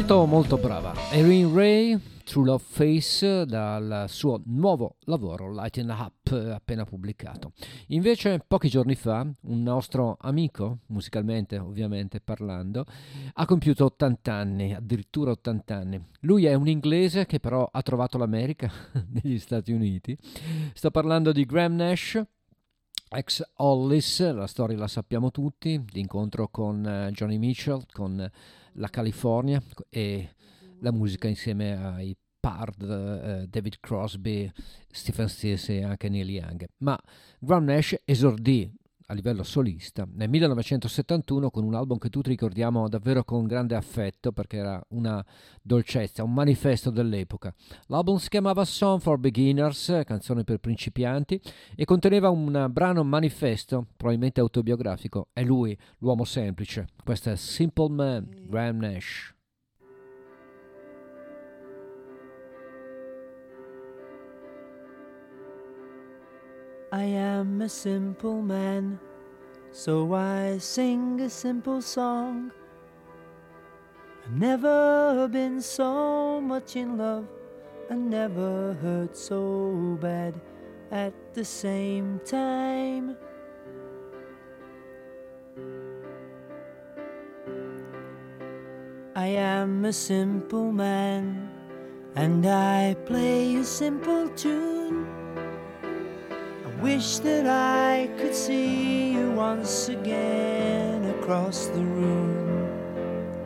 Molto molto brava. Erin Ray, True Love Face, dal suo nuovo lavoro Lighten Up, appena pubblicato. Invece, pochi giorni fa, un nostro amico, musicalmente ovviamente parlando, ha compiuto 80 anni, addirittura 80 anni. Lui è un inglese che però ha trovato l'America negli Stati Uniti. Sto parlando di Graham Nash Ex Hollis, la storia la sappiamo tutti, l'incontro con eh, Johnny Mitchell, con la California e la musica insieme ai Pard, eh, David Crosby, Stephen Stills e anche Neil Young. Ma Graham Nash esordì a livello solista nel 1971 con un album che tutti ricordiamo davvero con grande affetto perché era una dolcezza, un manifesto dell'epoca. L'album si chiamava Song for Beginners, canzone per principianti, e conteneva un brano manifesto, probabilmente autobiografico. È lui, l'uomo semplice. Questo è Simple Man, Graham Nash. I am a simple man, so I sing a simple song. I've never been so much in love, I never hurt so bad at the same time. I am a simple man, and I play a simple tune. Wish that I could see you once again across the room,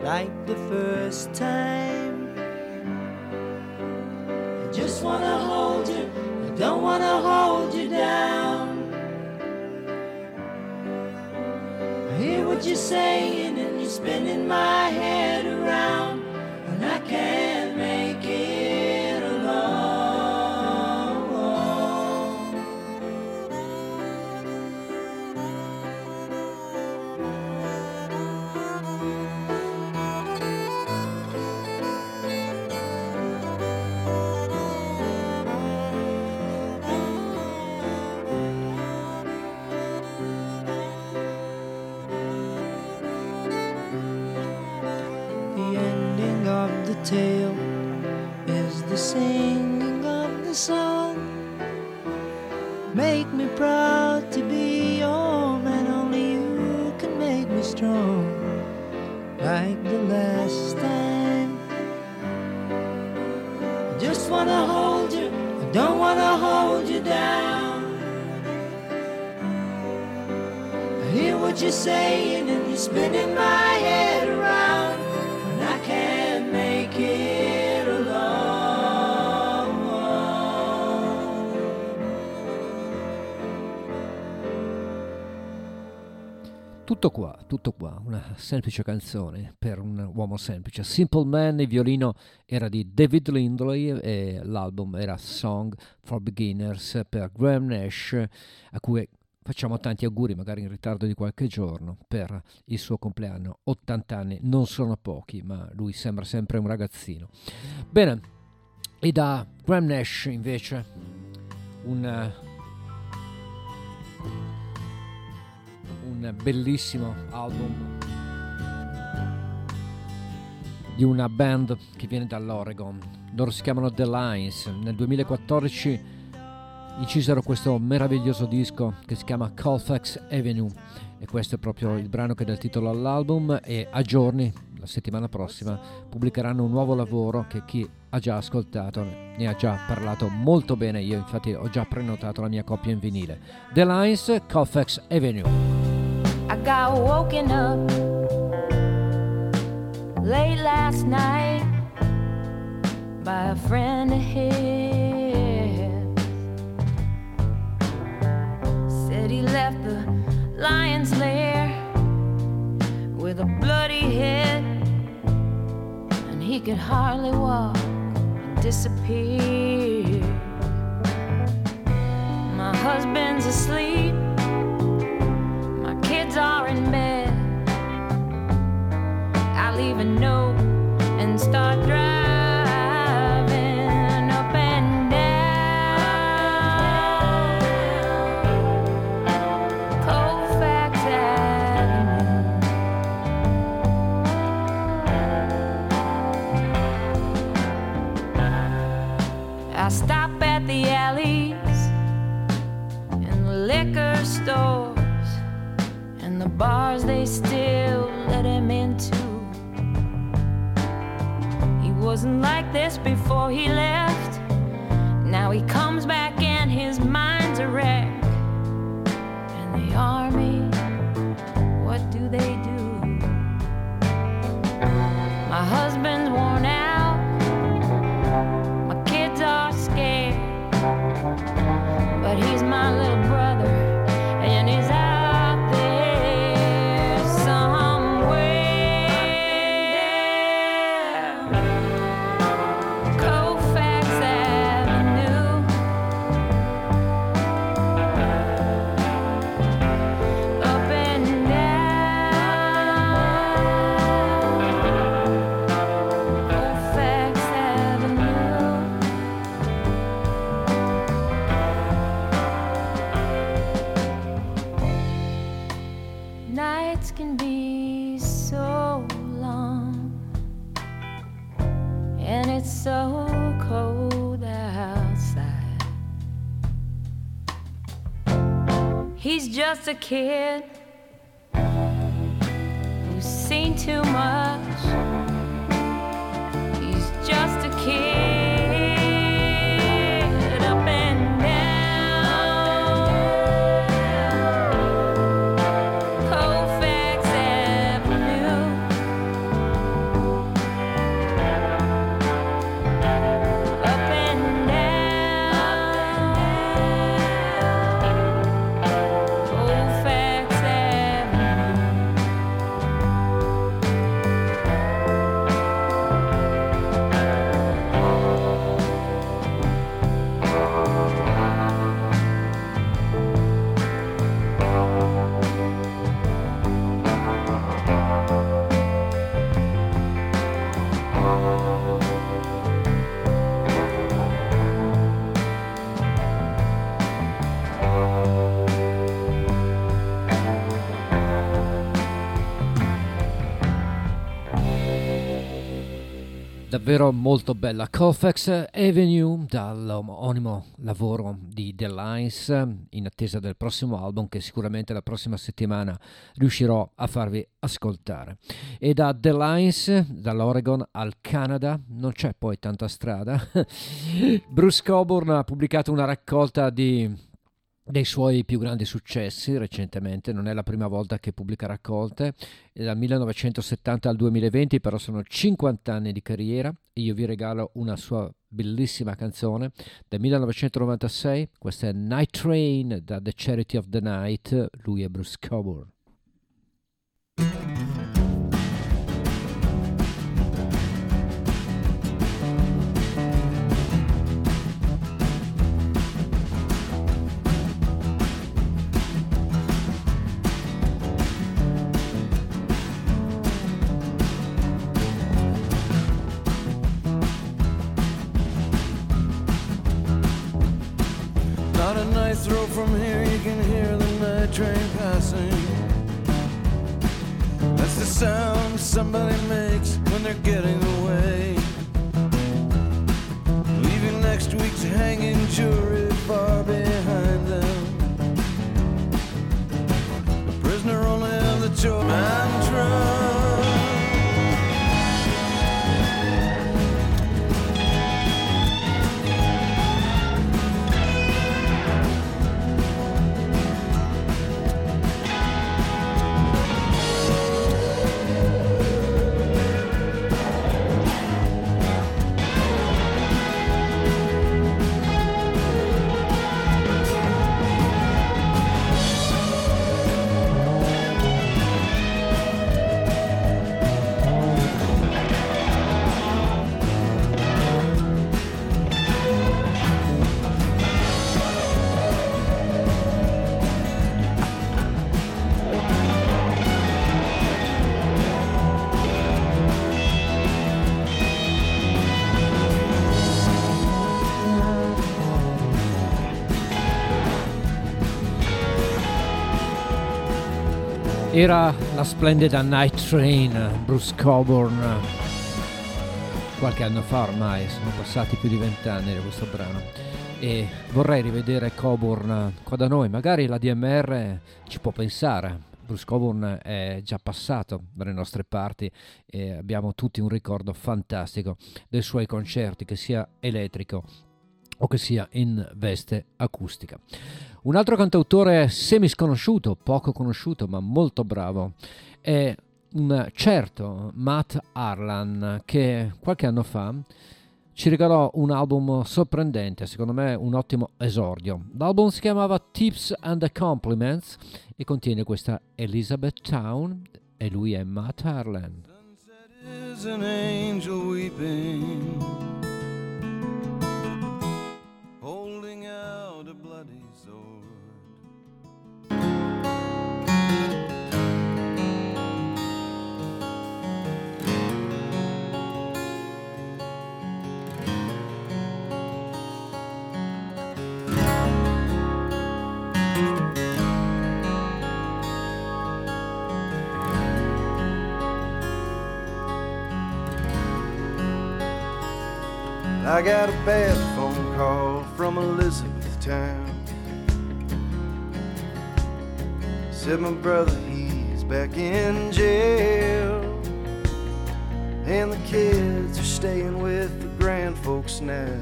like the first time. I just wanna hold you, I don't wanna hold you down. I hear what you're saying, and you're spinning my head around, Tutto qua, tutto qua, una semplice canzone per un uomo semplice. Simple Man, il violino era di David Lindley e l'album era Song for Beginners per Graham Nash, a cui facciamo tanti auguri, magari in ritardo di qualche giorno, per il suo compleanno. 80 anni non sono pochi, ma lui sembra sempre un ragazzino. Bene, e da Graham Nash invece un un bellissimo album di una band che viene dall'Oregon. Loro si chiamano The Lines. Nel 2014 incisero questo meraviglioso disco che si chiama Colfax Avenue e questo è proprio il brano che dà il titolo all'album e a giorni, la settimana prossima, pubblicheranno un nuovo lavoro che chi ha già ascoltato ne ha già parlato molto bene. Io infatti ho già prenotato la mia coppia in vinile. The Lines, Colfax Avenue. Got woken up late last night by a friend of his. Said he left the lion's lair with a bloody head and he could hardly walk and disappear. My husband's asleep kids are in bed. I'll leave a note and start driving wasn't like this before he left. Now he comes back and his mind's a wreck. And the army, what do they do? My husband's worn out. A kid Davvero molto bella. Colfax Avenue dall'omonimo lavoro di The Lines in attesa del prossimo album che sicuramente la prossima settimana riuscirò a farvi ascoltare. E da The Lines, dall'Oregon al Canada, non c'è poi tanta strada. Bruce Coburn ha pubblicato una raccolta di dei suoi più grandi successi recentemente, non è la prima volta che pubblica raccolte, dal 1970 al 2020 però sono 50 anni di carriera. E io vi regalo una sua bellissima canzone. Del 1996, questa è Night Train da The Charity of the Night, lui è Bruce Coburn. A throw from here, you can hear the night train passing. That's the sound somebody makes when they're getting away. Leaving next week's hanging jury far behind them. The prisoner only have the choice. I'm drunk. Era la splendida Night Train, Bruce Coburn. Qualche anno fa ormai, sono passati più di vent'anni da questo brano. E vorrei rivedere Coburn qua da noi, magari la DMR ci può pensare. Bruce Coburn è già passato dalle nostre parti e abbiamo tutti un ricordo fantastico dei suoi concerti, che sia elettrico o che sia in veste acustica. Un altro cantautore semi sconosciuto, poco conosciuto ma molto bravo, è un certo Matt Arlan che qualche anno fa ci regalò un album sorprendente, secondo me un ottimo esordio. L'album si chiamava Tips and Compliments e contiene questa Elizabeth Town e lui è Matt Arlan. is an angel weeping, I got a bad phone call from Elizabethtown. Said my brother, he's back in jail. And the kids are staying with the grand folks now.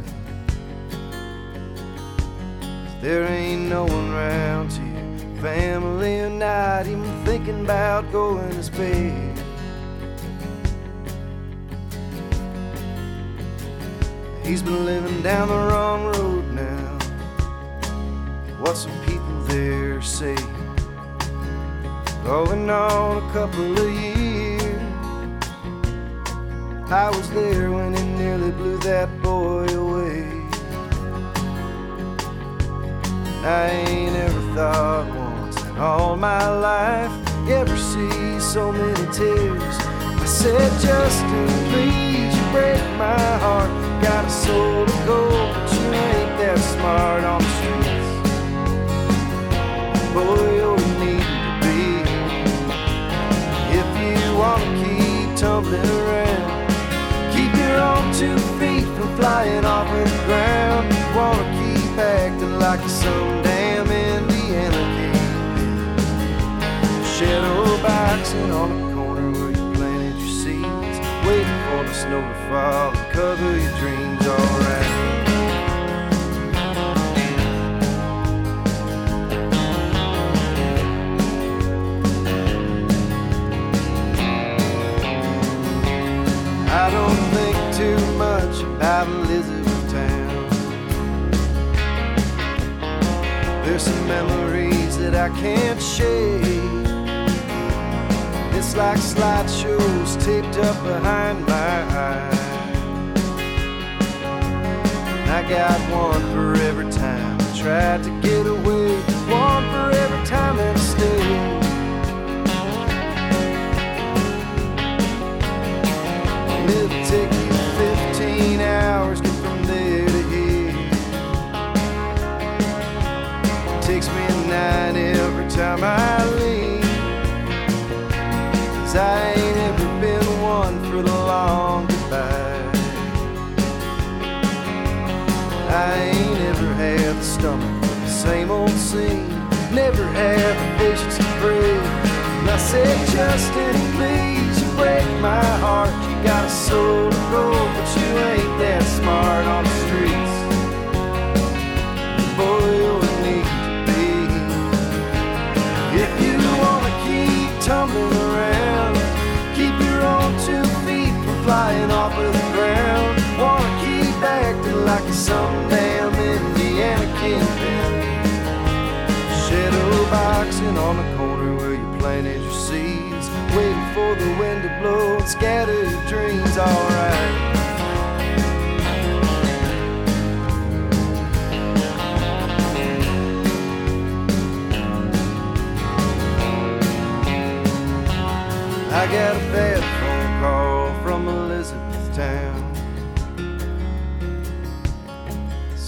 There ain't no one round here, family or not, even thinking about going to bed. He's been living down the wrong road now. What some people there say. Going on a couple of years. I was there when he nearly blew that boy away. I ain't ever thought once in all my life ever see so many tears. I said, Justin, please, break my heart. Got a soul of gold, but you ain't that smart on the streets. Boy, you're needing to be. If you wanna keep tumbling around, keep your own two feet from flying off of the ground. You wanna keep acting like some damn Indiana king. Shadow boxing on the corner where you planted your seeds, waiting for the snow to fall and cover your dreams alright. I don't think too much about Elizabethtown. There's some memories that I can't shake. It's like slideshows taped up behind my eyes. I got one for every time I tried to get away, one for every time I stayed. It'll take you 15 hours to get from there to here. It takes me night every time I leave. I ain't ever been one for the long goodbye. I ain't ever had the stomach for the same old scene. Never had the patience to pray. And I said, Justin, please, you break my heart. You got a soul of gold, but you ain't that smart on the streets. Boy, you're need to be. If you wanna keep tumbling flying off of the ground. Wanna keep acting like you're some damn Indiana kingpin. Shadow boxing on the corner where you planted your seeds, waiting for the wind to blow and scatter your dreams. Alright. I got a bad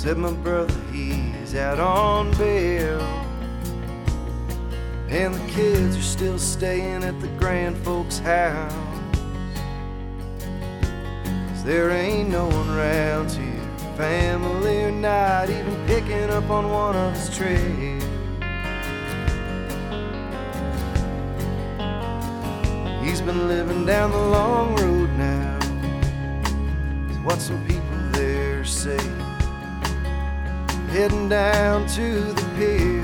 Said my brother, he's out on bail. And the kids are still staying at the grand folks' house. 'Cause there ain't no one around here, family or not, even picking up on one of his trails. He's been living down the long road now. Is what some people there say. Heading down to the pier.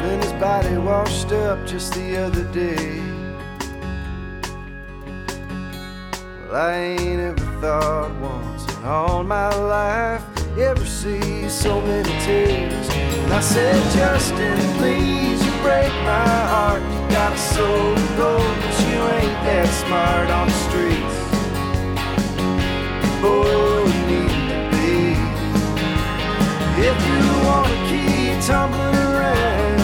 Then his body washed up just the other day. Well, I ain't ever thought once in all my life ever see so many tears. And I said, Justin, please, you break my heart. You got a soul of gold, but you ain't that smart on the streets. Boy, If you wanna keep tumbling around,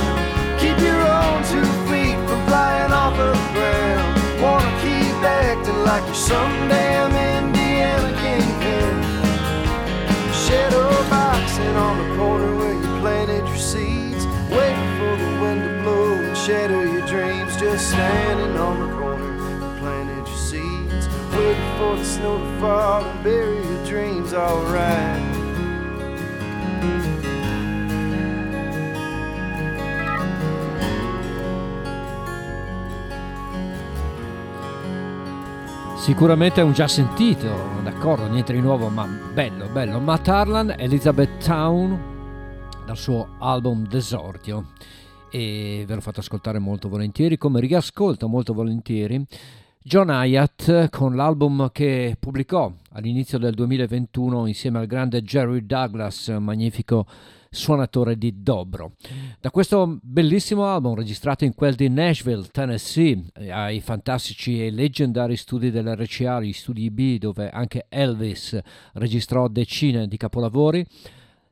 keep your own two feet from flying off of the ground. Wanna keep acting like you're some damn Indiana kingpin. Shadow boxing on the corner where you planted your seeds, waiting for the wind to blow and shatter your dreams. Just standing on the corner, you planted your seeds, waiting for the snow to fall and bury your dreams. Alright. Sicuramente è un già sentito, d'accordo, niente di nuovo, ma bello, bello. Matt Harlan, Elizabeth Town, dal suo album Desordio. E ve l'ho fatto ascoltare molto volentieri, come riascolto molto volentieri. John Hyatt con l'album che pubblicò all'inizio del 2021 insieme al grande Jerry Douglas, magnifico suonatore di dobro. Da questo bellissimo album registrato in quel di Nashville, Tennessee, ai fantastici e leggendari studi dell'RCA, gli studi B, dove anche Elvis registrò decine di capolavori,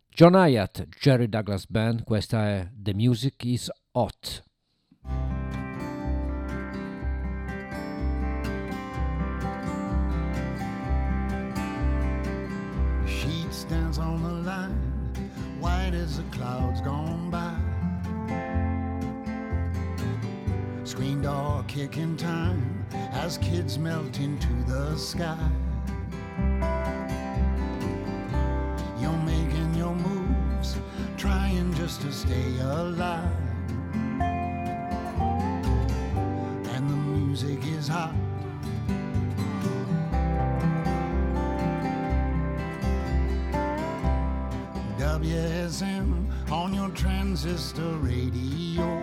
John Hyatt, Jerry Douglas Band, questa è The Music is Hot. Sheets dance on the line white as the clouds gone by. Screen door kicking time as kids melt into the sky. You're making your moves, trying just to stay alive. And the music is hot. WSM on your transistor radio.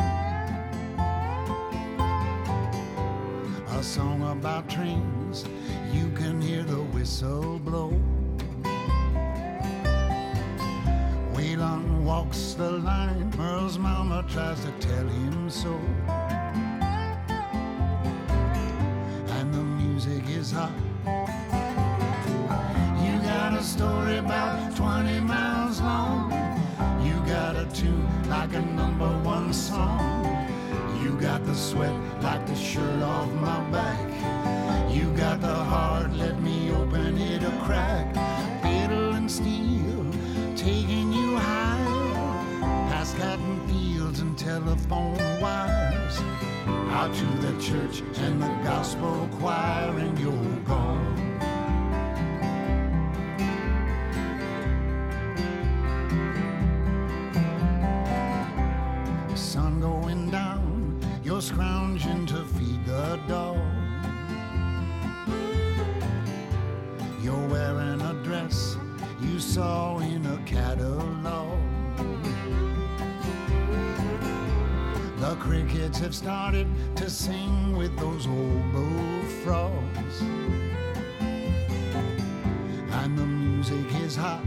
A song about trains, you can hear the whistle blow. Waylon walks the line, Merle's mama tries to tell him so. And the music is hot. You got a story about 20 miles sweat like the shirt off my back. You got the heart, let me open it a crack. Fiddle and steel, taking you higher. Past cotton fields and telephone wires. Out to the church and the gospel choir, and you're gone. Crickets have started to sing with those old bullfrogs. And the music is hot.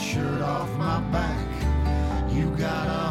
Shirt off my back. You got a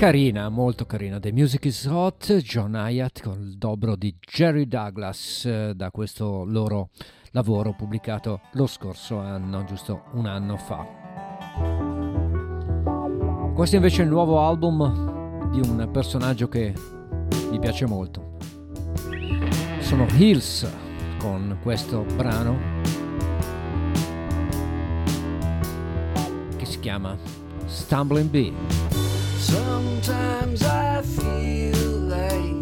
Carina, molto carina. The Music is Hot, John Hyatt con il dobro di Jerry Douglas eh, da questo loro lavoro pubblicato lo scorso anno, giusto un anno fa. Questo invece è il nuovo album di un personaggio che mi piace molto. Sono Hills con questo brano che si chiama Stumbling Bee. Sometimes I feel like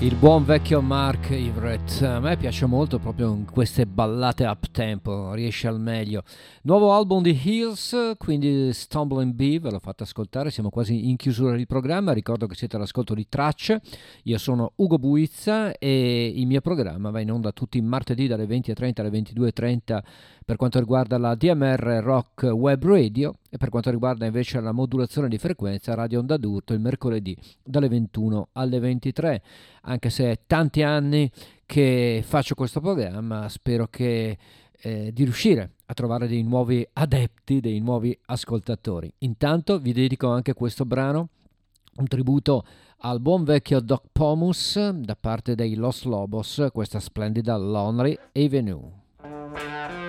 Il buon vecchio Mark Everett, a me piace molto proprio in queste ballate up tempo, riesce al meglio. Nuovo album di Hills, quindi Stumbling Bee, ve l'ho fatto ascoltare, siamo quasi in chiusura di programma, ricordo che siete all'ascolto di Tracce, io sono Ugo Buizza e il mio programma va in onda tutti i martedì dalle 20.30 alle 22.30 per quanto riguarda la DMR Rock Web Radio e per quanto riguarda invece la modulazione di frequenza Radio Onda d'Urto il mercoledì dalle 21 alle 23. Anche se è tanti anni che faccio questo programma, spero che eh, di riuscire a trovare dei nuovi adepti, dei nuovi ascoltatori. Intanto vi dedico anche questo brano, un tributo al buon vecchio Doc Pomus da parte dei Los Lobos, questa splendida Lonely Avenue.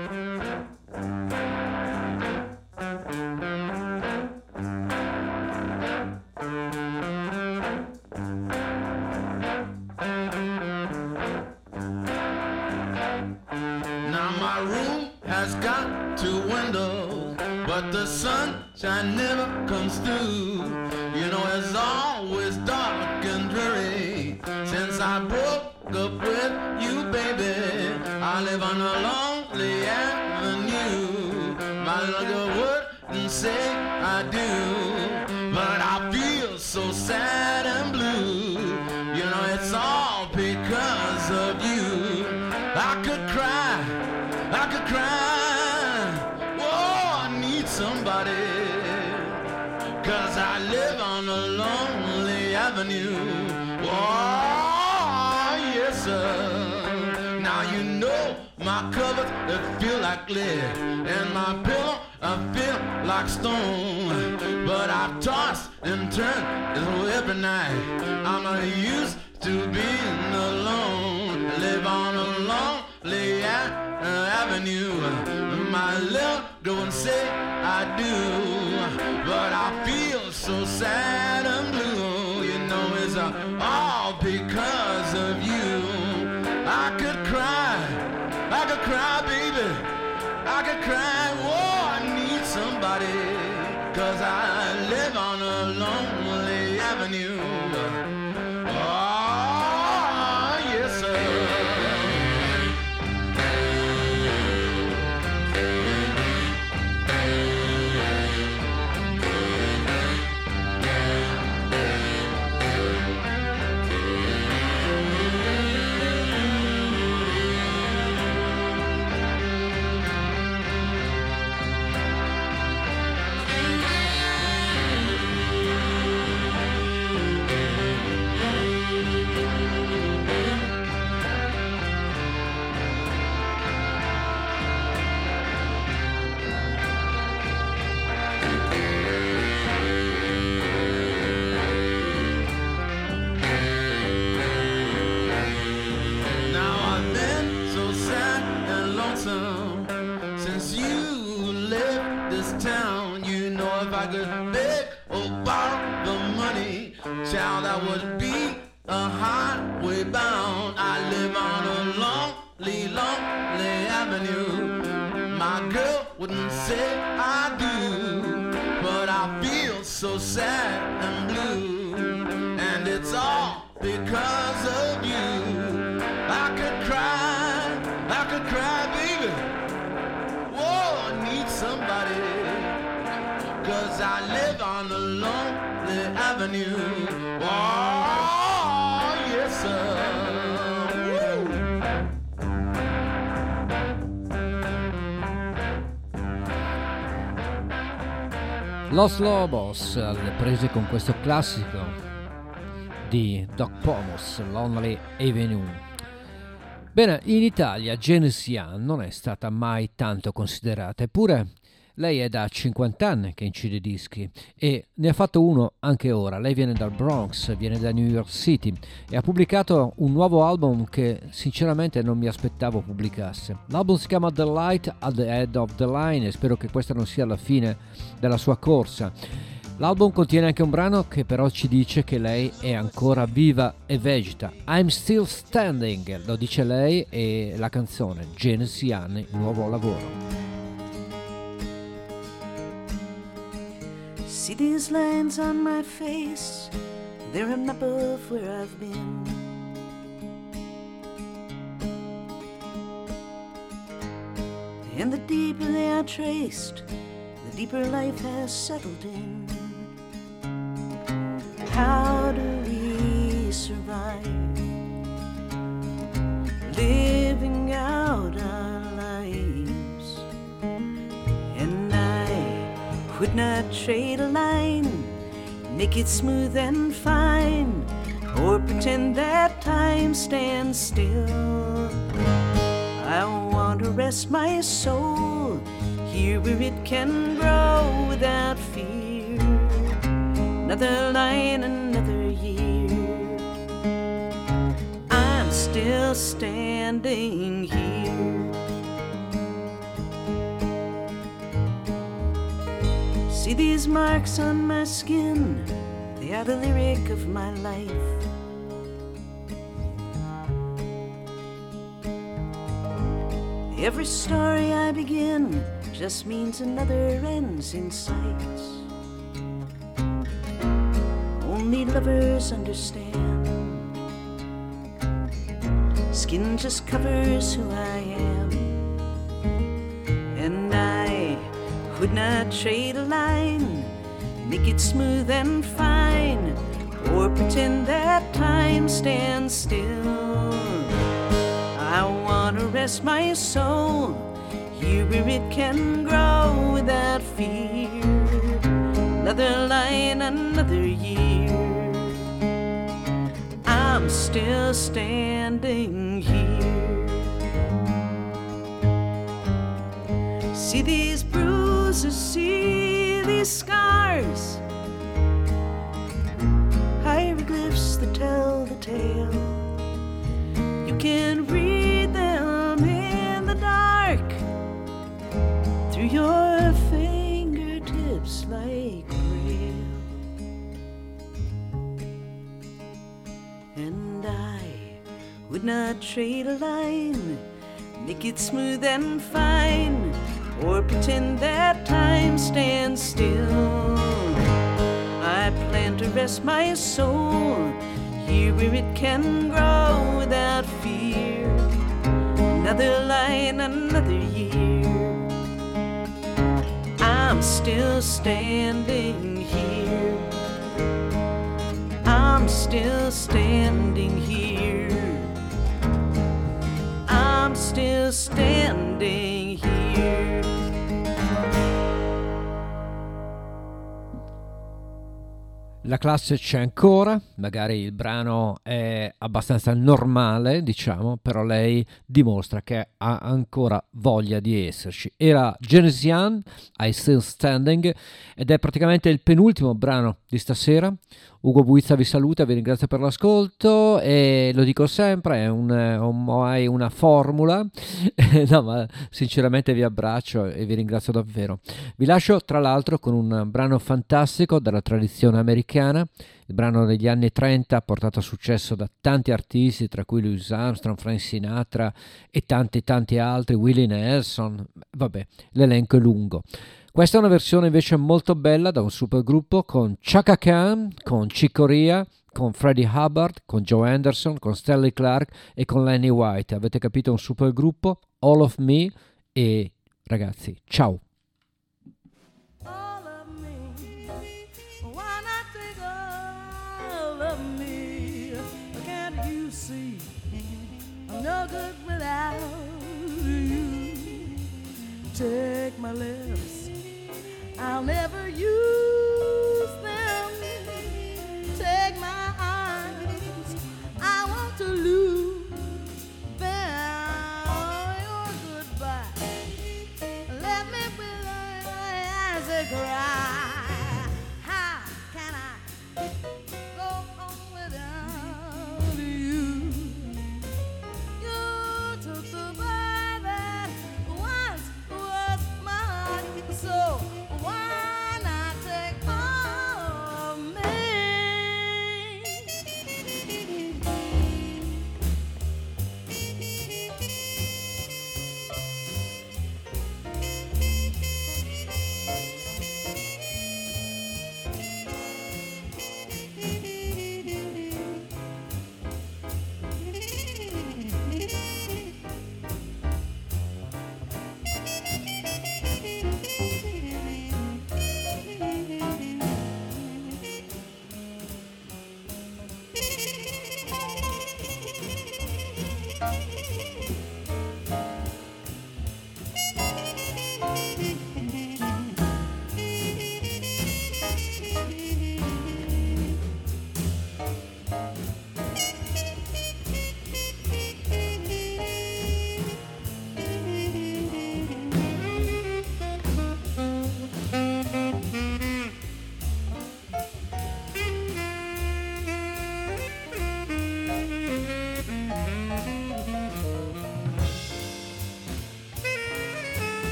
Sunshine never comes through. You know it's always dark and dreary since I broke up with you, baby. I live on a lonely avenue. My girl wouldn't say I do, but I feel so sad avenue. Whoa, yes, sir. Now you know my covers, they feel like lead. And my pillow, I feel like stone. But I toss and turn every night. I'm not used to being alone. I live on a lonely avenue. My girl and say I do, but I feel so sad and blue. All because of you. I could cry, I could cry, baby, I could cry. Oh, Whoa. somebody, cause I live on a lonely say I do, but I feel so sad and blue, and it's all because of you. I could cry, I could cry, baby. Whoa, I need somebody. Cause I live on a lonely avenue. Los Lobos alle prese con questo classico di Doc Pomos, Lonely Avenue. Bene, in Italia Young non è stata mai tanto considerata, eppure lei è da 50 anni che incide dischi e ne ha fatto uno anche ora. Lei viene dal Bronx, viene da New York City e ha pubblicato un nuovo album che sinceramente non mi aspettavo pubblicasse. L'album si chiama The Light at the Head of the Line e spero che questa non sia la fine della sua corsa. L'album contiene anche un brano che però ci dice che lei è ancora viva e vegeta. I'm still standing, lo dice lei e la canzone Genesis Anni, nuovo lavoro. See these lines on my face, they're a map of where I've been. And the deeper they are traced, the deeper life has settled in. How do we survive? Living out our lives. I would not trade a line, make it smooth and fine, or pretend that time stands still. I want to rest my soul here where it can grow without fear. Another line, another year. I'm still standing here. See these marks on my skin, they are the lyric of my life. Every story I begin just means another ends in sight. Only lovers understand. Skin just covers who I am. And I would not trade a line, make it smooth and fine, or pretend that time stands still. I want to rest my soul here where it can grow without fear. Another line, another year. I'm still standing here. See these bruises, see these scars. Hieroglyphs that tell the tale. You can read them in the dark through your fingertips like braille. And I would not trade a line, make it smooth and fine, or pretend that time stands still. I plan to rest my soul here where it can grow without fear. Another line, another year. I'm still standing here. I'm still standing here. I'm still standing La classe c'è ancora, magari il brano è abbastanza normale, diciamo, però lei dimostra che ha ancora voglia di esserci. Era Genesian, I Still Standing, ed è praticamente il penultimo brano di stasera. Ugo Buizza vi saluta, vi ringrazio per l'ascolto e lo dico sempre, è un, ormai una formula, no ma sinceramente vi abbraccio e vi ringrazio davvero. Vi lascio tra l'altro con un brano fantastico della tradizione americana, il brano degli anni 30 ha portato a successo da tanti artisti, tra cui Louis Armstrong, Frank Sinatra e tanti tanti altri, Willie Nelson, vabbè, l'elenco è lungo. Questa è una versione invece molto bella da un supergruppo con Chaka Khan, con Chick Corea, con Freddie Hubbard, con Joe Anderson, con Stanley Clark e con Lenny White. Avete capito? Un supergruppo, All of Me e ragazzi, ciao! Good without you? Take my lips, I'll never use